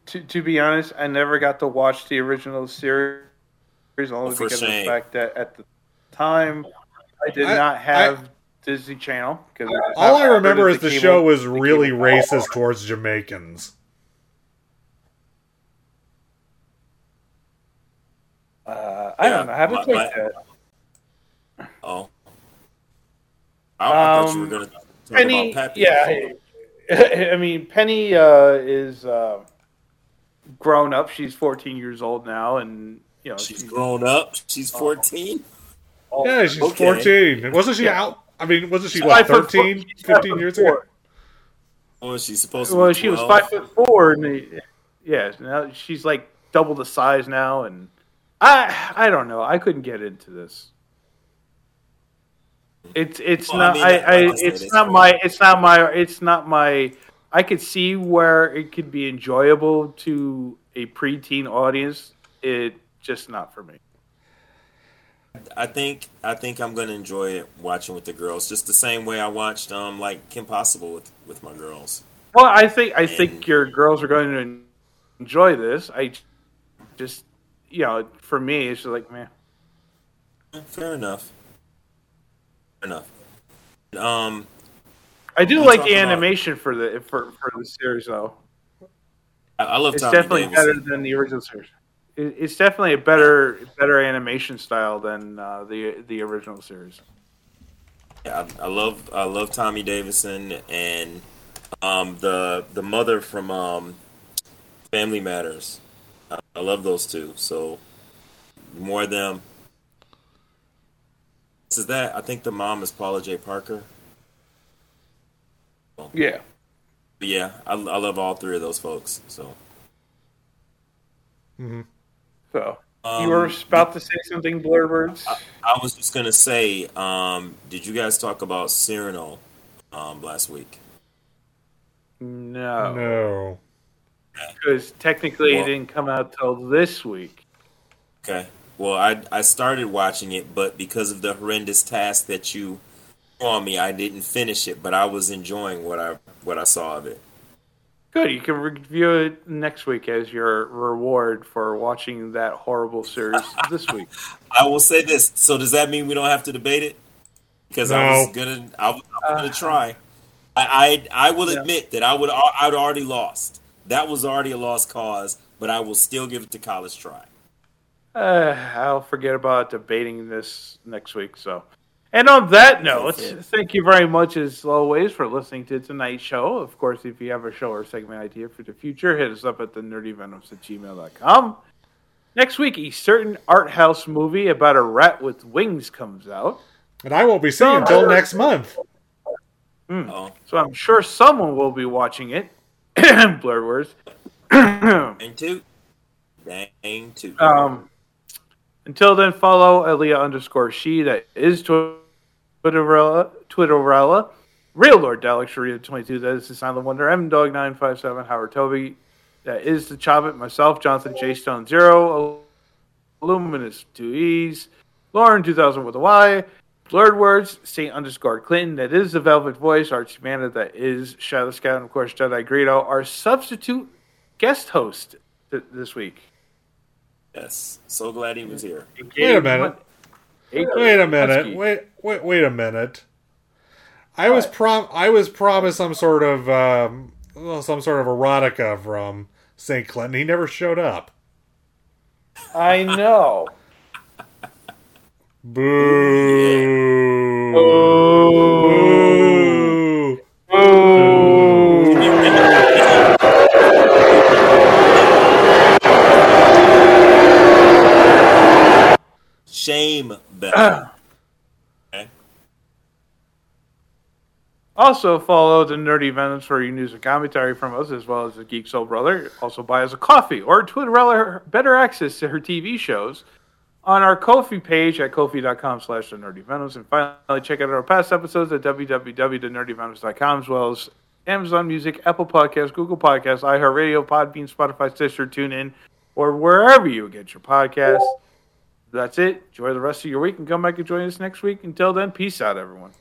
to, to be honest, I never got to watch the original series only Oh, for because of the fact that at the time I did I- not have Disney Channel. Because All I remember is the cable- show was the really cable- racist towards Jamaicans. Uh, I don't know how to Yeah, take my- that. oh I, I thought you were Um, gonna talk Penny, about Pappy yeah, I mean Penny uh, is uh, grown up. She's 14 years old now, and you know She's grown up. She's 14. Oh, Yeah, she's okay. 14. Wasn't she Yeah. out? I mean, wasn't she, She's what, five 13, four. She's five 15 foot years ago? four. Oh, she's supposed to Well, be she was 12. five foot four, and the, yeah, now she's like double the size now, and I I don't know. I couldn't get into this. It's it's Well, I not mean, I, like I, I said, it's it's not my it's not my it's not my. I could see where it could be enjoyable to a preteen audience. It just not for me. I think I think I'm gonna enjoy it watching with the girls, just the same way I watched um like Kim Possible with with my girls. Well, I think I think your girls are going to enjoy this. I just, you know, for me, it's just like, man, Fair enough. Fair enough. Um, I do like the about- animation for the for for the series though. I, I love It's Tommy definitely Davis. better than the original series. It, it's definitely a better better animation style than uh, the the original series. Yeah, I, I love I love Tommy Davidson and um the the mother from um Family Matters. I, I love those two. So more of them. This is that. I think the mom is Paula Jai Parker. Yeah. Yeah, I, I love all three of those folks. So So Um, you were about to say something, blurred words. I was just gonna say, um, did you guys talk about Cyrano um, last week? No, No. because technically Well- it didn't come out till this week. Okay. Well, I I started watching it, but because of the horrendous task that you threw on me, I didn't finish it. But I was enjoying what I what I saw of it. Good, you can review it next week as your reward for watching that horrible series this week. I will say this. So does that mean we don't have to debate it? Because I was gonna I was, I was gonna try. I I, I will Yeah. admit that I would I'd already lost. That was already a lost cause, but I will still give it to college try. Uh, I'll forget about debating this next week. So, and on that note, thank you very much as always for listening to tonight's show. Of course, if you have a show or segment idea for the future, hit us up at the nerdykvenoms at gmail.com. Next week, a certain art house movie about a rat with wings comes out. And I won't be seeing you until next month. Oh, So I'm sure someone will be watching it. Blurred words. dang toot, dang two. Um, until then, follow Aaliyah underscore she. That is Tw- Twitterella. Real Lord Dalek Sharita 22. That is the Silent Wonder. M Dog 957. Howard Toby. That is the Chobbit. Myself, Jonathan J Stone Zero. Luminous 2 E's. Lauren 2000 with a Y. Blurred Words, Saint underscore Clinton. That is the Velvet Voice. Archie Mana. That is Shadow Scout. And of course, Jedi Greedo. Our substitute guest host th- this week. Yes, so glad he was here. Wait a minute. Wait a minute. Wait, wait, wait a minute. I was prom. I was promised some sort of um, some sort of erotica from St. Clinton. He never showed up. I know. Boo. Boo. Boo. Shame, Beth. Also, follow the Nerdy Venoms for your news and commentary from us, as well as the Geek Soul Brother. Also, buy us a coffee or Twitterella better access to her TV shows on our Kofi page at kofi.com slash the Nerdy Venoms. And finally, check out our past episodes at www.nerdykvenoms.com, as well as Amazon Music, Apple Podcasts, Google Podcasts, iHeartRadio, Podbean, Spotify, Stitcher, TuneIn, or wherever you get your podcasts. That's it. Enjoy the rest of your week and come back and join us next week. Until then, peace out, everyone.